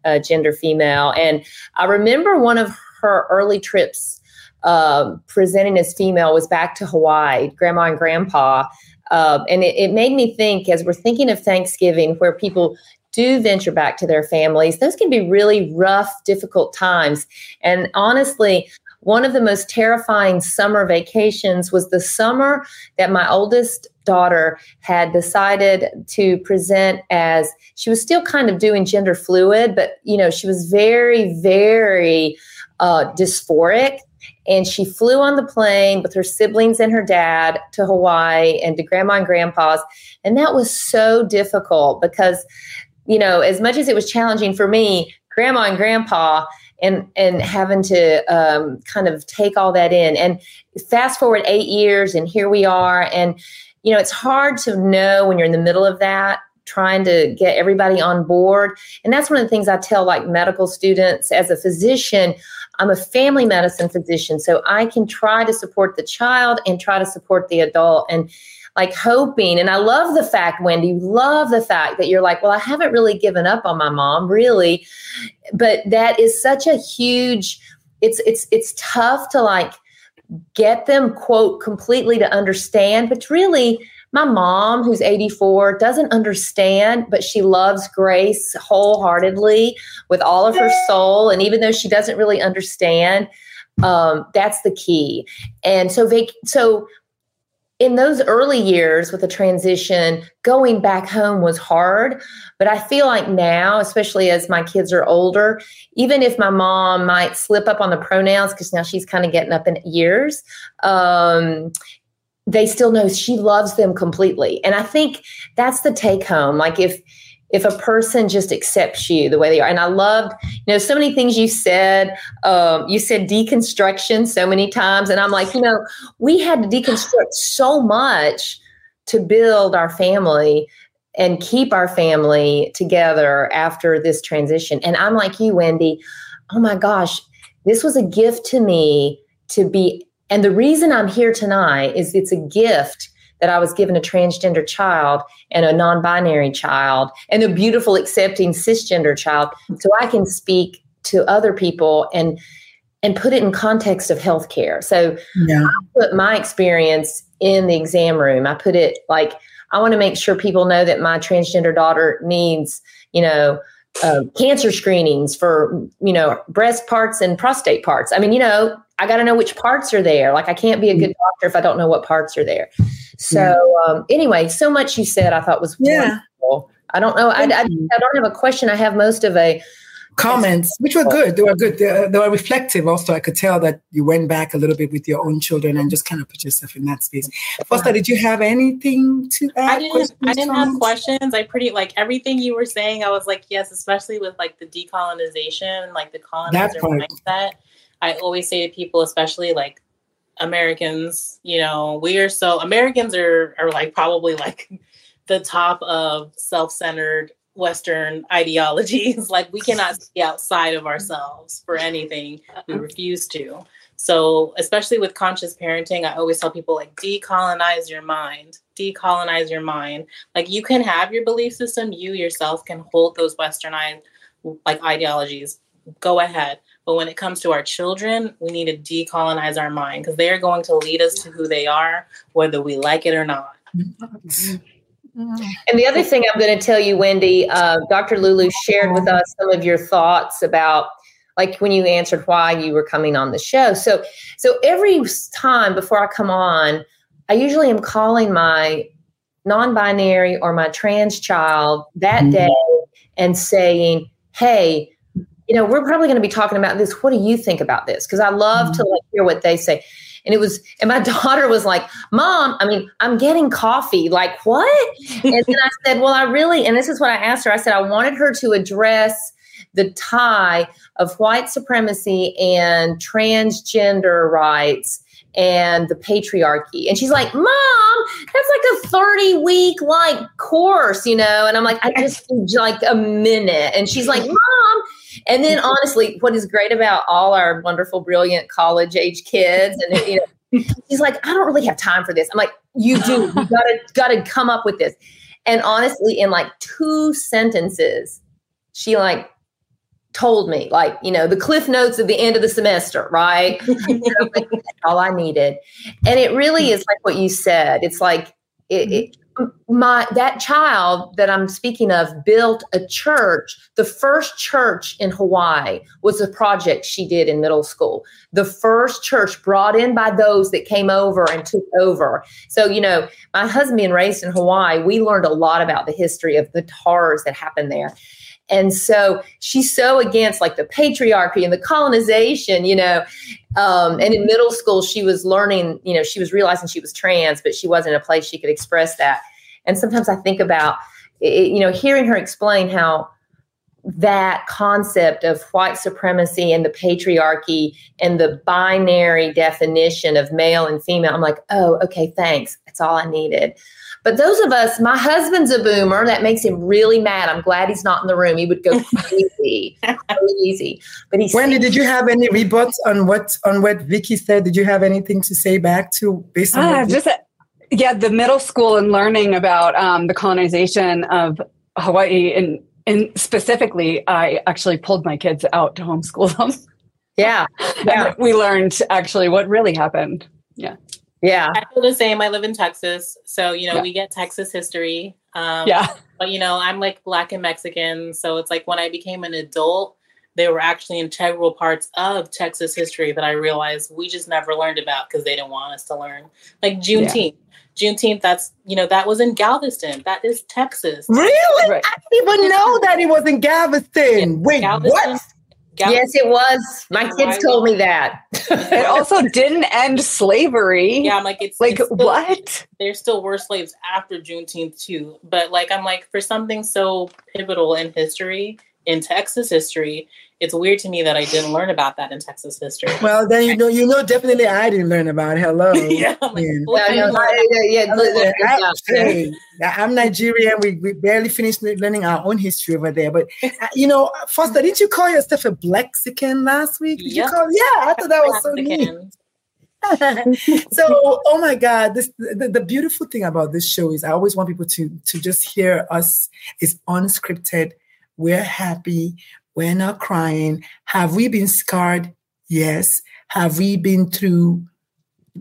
uh, gender female. And I remember one of her early trips um, presenting as female was back to Hawaii, grandma and grandpa. Uh, and it, it made me think as we're thinking of Thanksgiving, where people do venture back to their families, those can be really rough, difficult times. And honestly, one of the most terrifying summer vacations was the summer that my oldest daughter had decided to present as she was still kind of doing gender fluid, but you know, she was very, very uh, dysphoric. And she flew on the plane with her siblings and her dad to Hawaii and to grandma and grandpa's. And that was so difficult because you know, as much as it was challenging for me, grandma and grandpa, and and having to um, kind of take all that in, and fast forward eight years, and here we are, and you know, it's hard to know when you're in the middle of that trying to get everybody on board and that's one of the things i tell like medical students as a physician i'm a family medicine physician so i can try to support the child and try to support the adult and like hoping. And I love the fact, Wendy, love the fact that you're like, well, I haven't really given up on my mom, really. But that is such a huge, it's it's it's tough to like get them quote completely to understand, but really my mom, who's 84, doesn't understand, but she loves Grace wholeheartedly with all of her soul. And even though she doesn't really understand, um, that's the key. And so, vac- so in those early years with the transition, going back home was hard. But I feel like now, especially as my kids are older, even if my mom might slip up on the pronouns because now she's kind of getting up in years, um, they still know she loves them completely. And I think that's the take home. Like if if a person just accepts you the way they are. And I loved, you know, so many things you said. Um, you said deconstruction so many times. And I'm like, you know, we had to deconstruct so much to build our family and keep our family together after this transition. And I'm like you, Wendy, oh my gosh, this was a gift to me to be. And the reason I'm here tonight is it's a gift that I was given a transgender child and a non binary child and a beautiful, accepting cisgender child. So I can speak to other people and and put it in context of healthcare. So yeah. I put my experience in the exam room. I put it like I want to make sure people know that my transgender daughter needs, you know, uh, cancer screenings for you know breast parts and prostate parts. I mean, you know, I got to know which parts are there. Like I can't be a good mm-hmm. doctor if I don't know what parts are there. So um, anyway, so much you said I thought was yeah. wonderful. I don't know. I, I, I, don't have a question. I have most of a comments, which were good. They were good. They, they, were reflective. Also, I could tell that you went back a little bit with your own children and just kind of put yourself in that space. Foster, did you have anything to add? I didn't. I didn't have questions. I pretty like everything you were saying. I was like, yes, especially with like the decolonization, like the colonizer mindset. I always say to people, especially like Americans, you know, we are so Americans are are like probably like the top of self-centered Western ideologies. like we cannot see outside of ourselves for anything. We refuse to. So, especially with conscious parenting, I always tell people like decolonize your mind. Decolonize your mind. Like you can have your belief system, you yourself can hold those westernized like ideologies. Go ahead. But when it comes to our children, we need to decolonize our mind because they're going to lead us to who they are, whether we like it or not. And the other thing I'm going to tell you, Wendy, uh, Dr. Lulu shared with us some of your thoughts about like when you answered why you were coming on the show. So, so every time before I come on, I usually am calling my non-binary or my trans child that mm-hmm. day and saying, "Hey, you know, we're probably going to be talking about this. What do you think about this? Because I love mm-hmm. to like hear what they say. And it was, and my daughter was like, Mom, I mean, I'm getting coffee. Like, what? and then I said, Well, I really, and this is what I asked her. I said, I wanted her to address the tie of white supremacy and transgender rights and the patriarchy. And she's like, Mom, that's like a 30 week like course, you know? And I'm like, I just need like a minute. And she's like, Mom, And then honestly, what is great about all our wonderful, brilliant college age kids and you know, he's like, I don't really have time for this. I'm like, you do. You gotta gotta come up with this. And honestly, in like two sentences, she like told me, like, you know, the cliff notes at the end of the semester, right? all I needed. And it really mm. is like what you said. It's like it, it mm-hmm. My that child that I'm speaking of built a church. The first church in Hawaii was a project she did in middle school. The first church brought in by those that came over and took over. So, you know, my husband being raised in Hawaii, we learned a lot about the history of the tars that happened there. And so she's so against like the patriarchy and the colonization, you know. Um, and in middle school, she was learning, you know, she was realizing she was trans, but she wasn't in a place she could express that. And sometimes I think about, it, you know, hearing her explain how that concept of white supremacy and the patriarchy and the binary definition of male and female, I'm like, oh, okay, thanks. That's all I needed. But those of us, my husband's a boomer. That makes him really mad. I'm glad he's not in the room. He would go crazy, crazy. But he. Wendy, did you have any rebuts on what on what Vickie said? Did you have anything to say back to based on? Ah, just yeah, the middle school and learning about um, the colonization of Hawaii and and specifically, I actually pulled my kids out to homeschool them. Yeah, yeah. we learned actually what really happened. Yeah. Yeah. I feel the same. I live in Texas. So, you know, yeah. we get Texas history. Um, yeah. But, you know, I'm like Black and Mexican. So it's like when I became an adult, they were actually integral parts of Texas history that I realized we just never learned about because they didn't want us to learn. Like Juneteenth. Yeah. Juneteenth, that's, you know, that was in Galveston. That is Texas. Really? Right. I didn't even know that it was in Galveston. Wait, Galveston, what? Yes, it was. My kids told me that. it also didn't end slavery. Yeah, I'm like, it's like it's still, what? There still were slaves after Juneteenth too, but like, I'm like, for something so pivotal in history, in Texas history, it's weird to me that I didn't learn about that in Texas history. Well, then you know, you know, definitely I didn't learn about it. Hello. yeah. Like, yeah, I'm Nigerian. We, we barely finished learning our own history over there. But, uh, you know, Foster, didn't you call yourself a Blexican last week? Did yep. you call? Yeah, I thought that was so neat. so oh my god this the, the, beautiful thing about this show is i always want people to to just hear us is unscripted we're happy we're not crying. Have we been scarred? Yes. Have we been through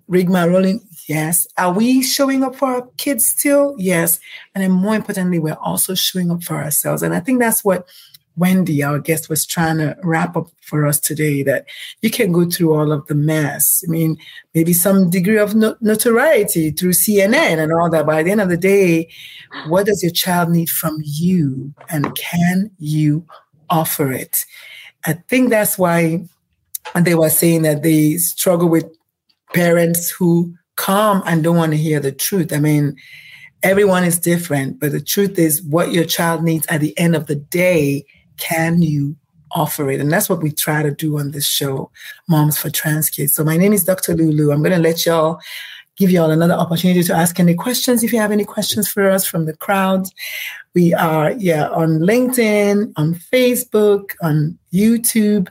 rigmarole? Yes. Are we showing up for our kids still? Yes. And then more importantly, we're also showing up for ourselves. And I think that's what Wendy, our guest, was trying to wrap up for us today that you can go through all of the mess. I mean, maybe some degree of notoriety through CNN and all that. But at the end of the day, what does your child need from you? And can you offer it. I think that's why they were saying that they struggle with parents who come and don't want to hear the truth. I mean, everyone is different, but the truth is what your child needs at the end of the day, can you offer it? And that's what we try to do on this show, Moms for Trans Kids. So my name is Dr. Lulu. I'm going to let y'all give you all another opportunity to ask any questions if you have any questions for us from the crowd. We are, yeah, on LinkedIn, on Facebook, on YouTube.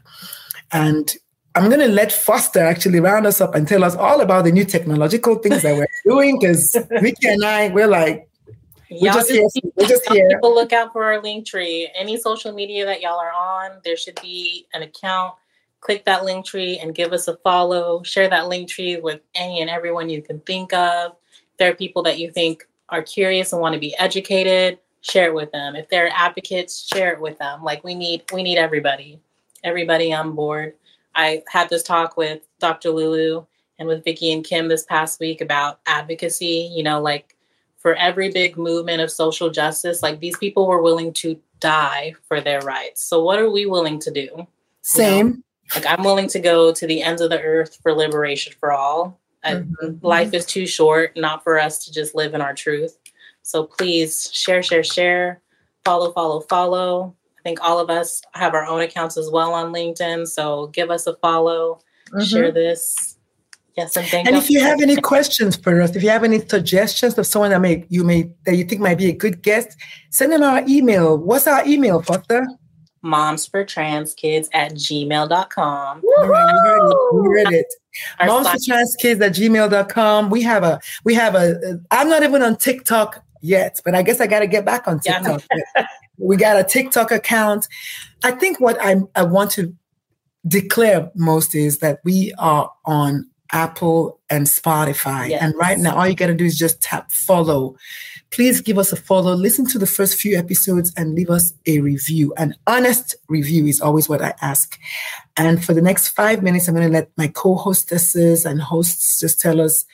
And I'm going to let Foster actually round us up and tell us all about the new technological things that we're doing because Vickie and I, we're like, we're just, here. We're just here. People look out for our Linktree. Any social media that y'all are on, there should be an account. Click that Linktree and give us a follow. Share that Linktree with any and everyone you can think of. If there are people that you think are curious and want to be educated, share it with them. If they're advocates, share it with them. Like we need we need everybody. Everybody on board. I had this talk with Dr. Lulu and with Vickie and Kim this past week about advocacy, you know, like for every big movement of social justice, like these people were willing to die for their rights. So what are we willing to do? Same. You know? Like I'm willing to go to the ends of the earth for liberation for all. Mm-hmm. Life is too short not for us to just live in our truth. So please share, share, share, follow, follow, follow. I think all of us have our own accounts as well on LinkedIn. So give us a follow, mm-hmm. share this. Yes, and thank you. And if you have any questions for us, if you have any suggestions of someone that may you may that you think might be a good guest, send them our email. What's our email, Foster? Moms for trans kids at gmail.com. All right, we heard it. We heard it. Our Moms for trans kids at gmail.com. We have a, we have a, I'm not even on TikTok yet, but I guess I got to get back on Yeah, TikTok. we got a TikTok account. I think what I, I want to declare most is that we are on Apple and Spotify. Yes. And right now, all you got to do is just tap follow. Please give us a follow. Listen to the first few episodes and leave us a review. An honest review is always what I ask. And for the next five minutes, I'm going to let my co hostesses and hosts just tell us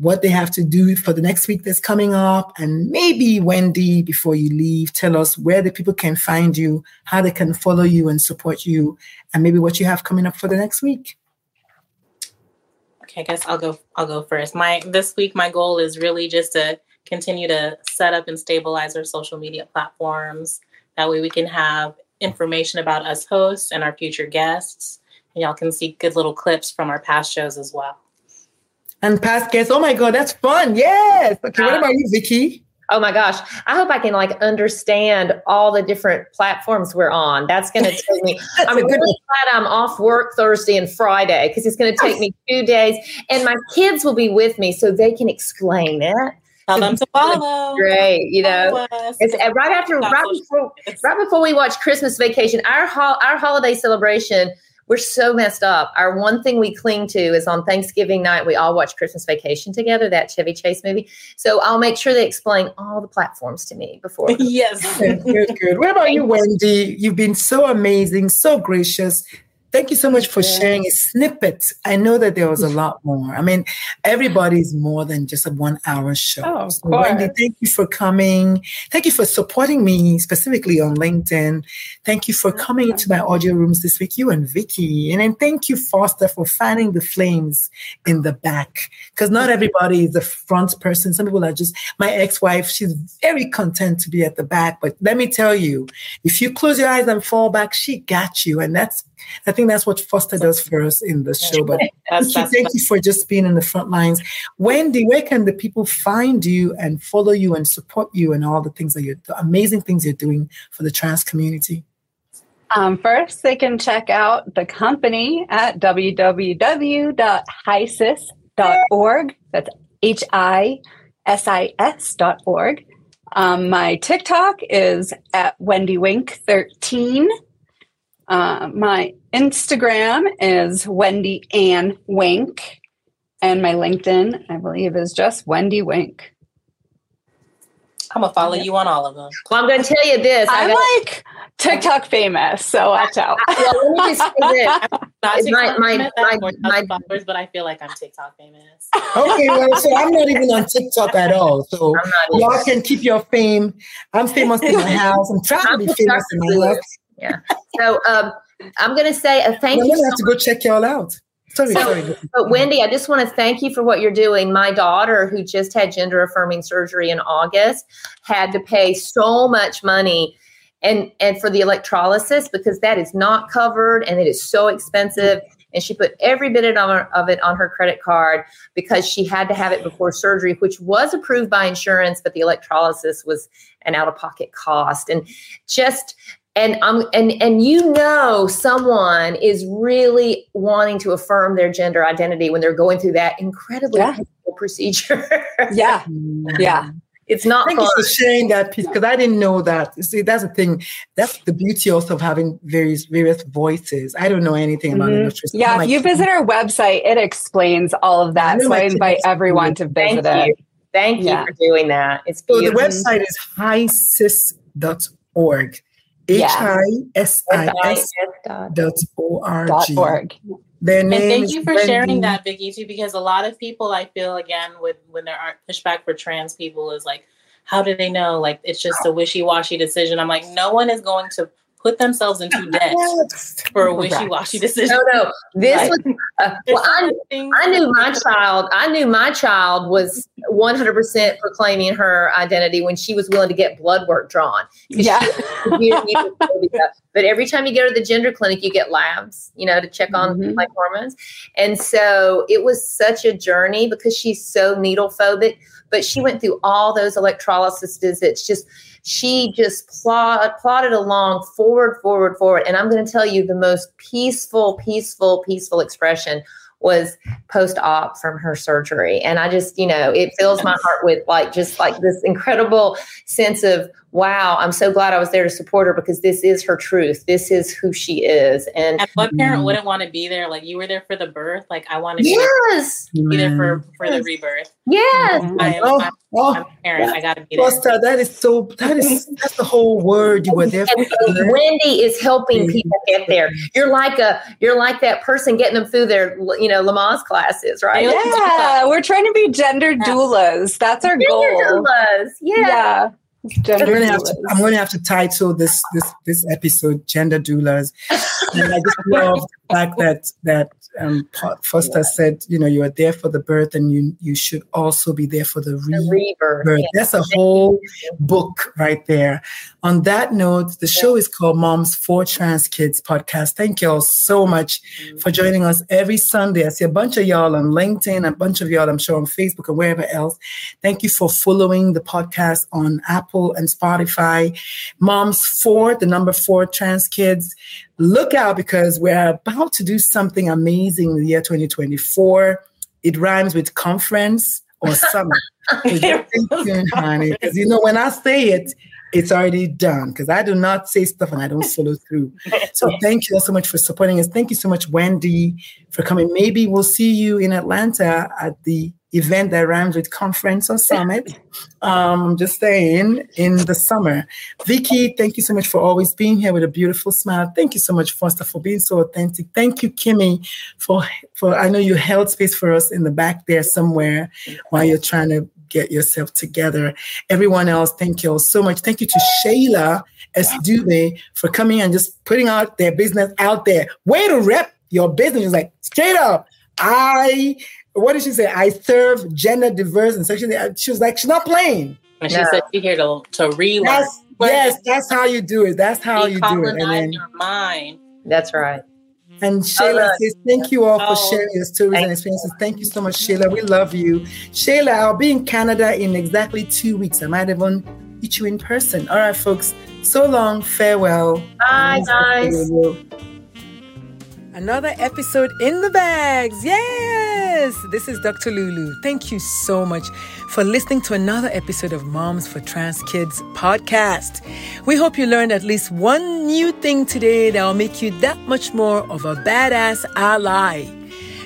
what they have to do for the next week that's coming up. And maybe, Wendy, before you leave, tell us where the people can find you, how they can follow you and support you, and maybe what you have coming up for the next week. Okay, I guess I'll go I'll go first. My this week my goal is really just to continue to set up and stabilize our social media platforms. That way we can have information about us hosts and our future guests. And y'all can see good little clips from our past shows as well. And past guests, oh my God, that's fun. Yes. Okay, what about you, Vickie? Oh my gosh. I hope I can like understand all the different platforms we're on. That's going to take me. I'm good really glad I'm off work Thursday and Friday because it's going to take me two days and my kids will be with me so they can explain it. Tell them to follow. Great. You know, it's uh, right after, right before, right before we watch Christmas Vacation, our ho- our holiday celebration, we're so messed up. Our one thing we cling to is on Thanksgiving night we all watch Christmas Vacation together, that Chevy Chase movie. So I'll make sure they explain all the platforms to me before. yes. Good, good, good. What about you, Wendy? You've been so amazing, so gracious. Thank you so much for sharing a snippet. I know that there was a lot more. I mean, everybody's more than just a one hour show. Oh, of so Wendy, thank you for coming. Thank you for supporting me, specifically on LinkedIn. Thank you for coming into my audio rooms this week, you and Vickie. And then thank you, Foster, for fanning the flames in the back. Because not everybody is the front person. Some people are just, my ex wife, she's very content to be at the back. But let me tell you, if you close your eyes and fall back, she got you. And that's, I think that's what Foster does for us in the show. But That's, Thank you, that's thank you for just being in the front lines. Wendy, where can the people find you and follow you and support you and all the things that you're, the amazing things you're doing for the trans community? Um, first, they can check out the company at www.hisis.org. That's H I S I S dot org. Um, my TikTok is at Wendy Wink 13. Uh, my Instagram is Wendy Ann Wink. And my LinkedIn, I believe, is just Wendy Wink. I'm gonna follow you on all of them. Well, I'm going to tell you this. I I'm got- like TikTok famous, so watch out. well, let me just say this. Not My- TikTok my- famous, I my- my- followers, but I feel like I'm TikTok famous. Okay, well, so I'm not even on TikTok at all. So y'all can keep your fame. I'm famous in my house. I'm trying to be famous in my house. Yeah. So um, I'm going to say a thank I'm you gonna so have to go check y'all out. Sorry, So- sorry. But Wendy, I just want to thank you for what you're doing. My daughter, who just had gender affirming surgery in August, had to pay so much money and and for the electrolysis because that is not covered and it is so expensive. And she put every bit of it, of it on her credit card because she had to have it before surgery, which was approved by insurance, but the electrolysis was an out of pocket cost. And just and I'm and and you know someone is really wanting to affirm their gender identity when they're going through that incredibly Yeah. painful procedure. Yeah, yeah. it's not Thank fun. you for sharing that piece because I didn't know that. See, that's the thing. That's the beauty also of having various various voices. I don't know anything about Mhm. nutrition. Yeah, I'm if you like, visit our website, it explains all of that. know So I invite everyone to Thank visit you. it. Thank Yeah. you for doing that. It's So the website is hisis.org. H Yeah. I S I S dot- dot O R Dot G. org. Their And thank you for Wendy. sharing that, Vickie, too, because a lot of people I feel again with when there aren't pushback for trans people is like, how do they know? Like it's just a wishy-washy decision. I'm like, no one is going to put themselves into debt for a wishy-washy decision. No, no. This Right. was uh, well, I, so many things I knew my child. I knew my child was 100% proclaiming her identity when she was willing to get blood work drawn. Yeah. she was xenophobia. but every time you go to the gender clinic, you get labs, you know, to check on Mhm. like hormones. And so it was such a journey because she's so needle phobic. but she went through all those electrolysis visits. Just she just plod, plodded along forward, forward, forward. And I'm going to tell you the most peaceful, peaceful, peaceful expression was post op from her surgery. And I just, you know, it fills my heart with like just like this incredible sense of, wow, I'm so glad I was there to support her because this is her truth. This is who she is. And, and what parent mm-hmm. wouldn't want to be there? Like you were there for the birth. Like I want to yes. be there for, for yes. the rebirth. Yes. I am, oh, I'm, oh, I'm a parent. I gotta be there. Foster, that is so that is that's the whole word you were there for. Wendy is helping people get there. You're like a you're like that person getting them through their you know Lamaze classes, right? Yeah, we're trying to be gender doulas. That's our gender goal. Doulas. Yeah. yeah. I'm going, to have to, I'm going to have to title this this this episode "Gender Doulas," and I just love the fact that that um, Foster yeah. said, you know, you are there for the birth, and you you should also be there for the, re- the rebirth. Yeah. That's a whole book right there. On that note, the show is called Moms for Trans Kids Podcast. Thank you all so much for joining us every Sunday. I see a bunch of y'all on LinkedIn, a bunch of y'all, I'm sure, on Facebook and wherever else. Thank you for following the podcast on Apple and Spotify. Moms for the number four trans kids look out because we're about to do something amazing in the year 2024. It rhymes with conference or summit. because you know when I say it, it's already done because I do not say stuff and I don't follow through. So thank you so much for supporting us. Thank you so much, Wendy, for coming. Maybe we'll see you in Atlanta at the event that rhymes with conference or summit. Um, I'm just saying in the summer. Vickie, thank you so much for always being here with a beautiful smile. Thank you so much, Foster, for being so authentic. Thank you, Kimmy, for for I know you held space for us in the back there somewhere while you're trying to get yourself together. Everyone else, thank you all so much. Thank you to Shayla Estube for coming and just putting out their business out there. Way to rep your business. It's like straight up. I what did she say? I serve gender diverse and sexually. Uh, she was like, she's not playing. And she no. said she's here to to relearn. That's, yes, that's how you do it. That's how you do it. And then, your mind. That's right. And Shayla says, Thank you all for oh, sharing your stories and experiences. Thank you so much, Shayla. We love you. Shayla, I'll be in Canada in exactly two weeks. I might even meet you in person. All right, folks. So long. Farewell. Bye, guys. Another episode in the bags. Yes! This is Dr. Lulu. Thank you so much for listening to another episode of Moms for Trans Kids podcast. We hope you learned at least one new thing today that will make you that much more of a badass ally.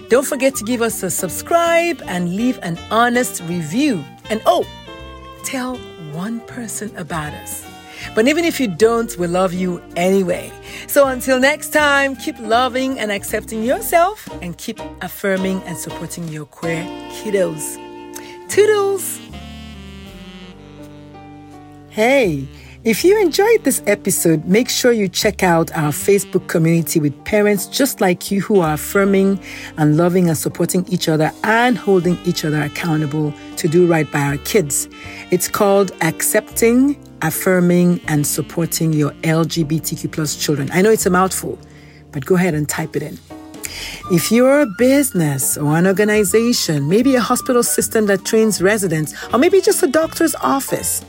Don't forget to give us a subscribe and leave an honest review. And oh, tell one person about us. But even if you don't, we love you anyway. So until next time, keep loving and accepting yourself and keep affirming and supporting your queer kiddos. Toodles! Hey, if you enjoyed this episode, make sure you check out our Facebook community with parents just like you who are affirming and loving and supporting each other and holding each other accountable to do right by our kids. It's called Accepting affirming and supporting your LGBTQ plus children. I know it's a mouthful, but go ahead and type it in. If you're a business or an organization, maybe a hospital system that trains residents, or maybe just a doctor's office,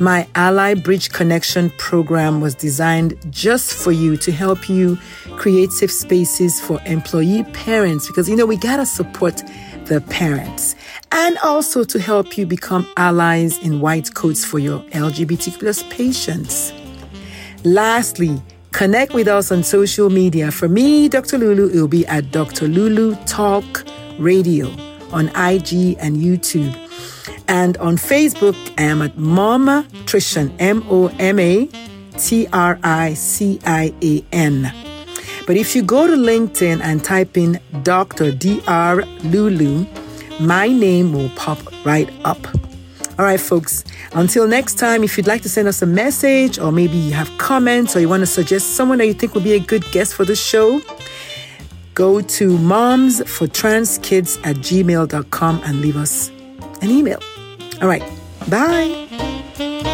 my Ally Bridge Connection program was designed just for you to help you create safe spaces for employee parents because, you know, we got to support the parents and also to help you become allies in white coats for your LGBT plus patients. Lastly, connect with us on social media. For me, Dr. Lulu, it will be at Dr. Lulu Talk Radio on IG and YouTube. And on Facebook, I am at Mama Trician, M O M A T R I C I A N. But if you go to LinkedIn and type in Dr. Dr. Lulu, my name will pop right up. All right, folks, until next time, if you'd like to send us a message or maybe you have comments or you want to suggest someone that you think would be a good guest for the show, go to momsfortranskids at gmail.com and leave us an email. All right, bye.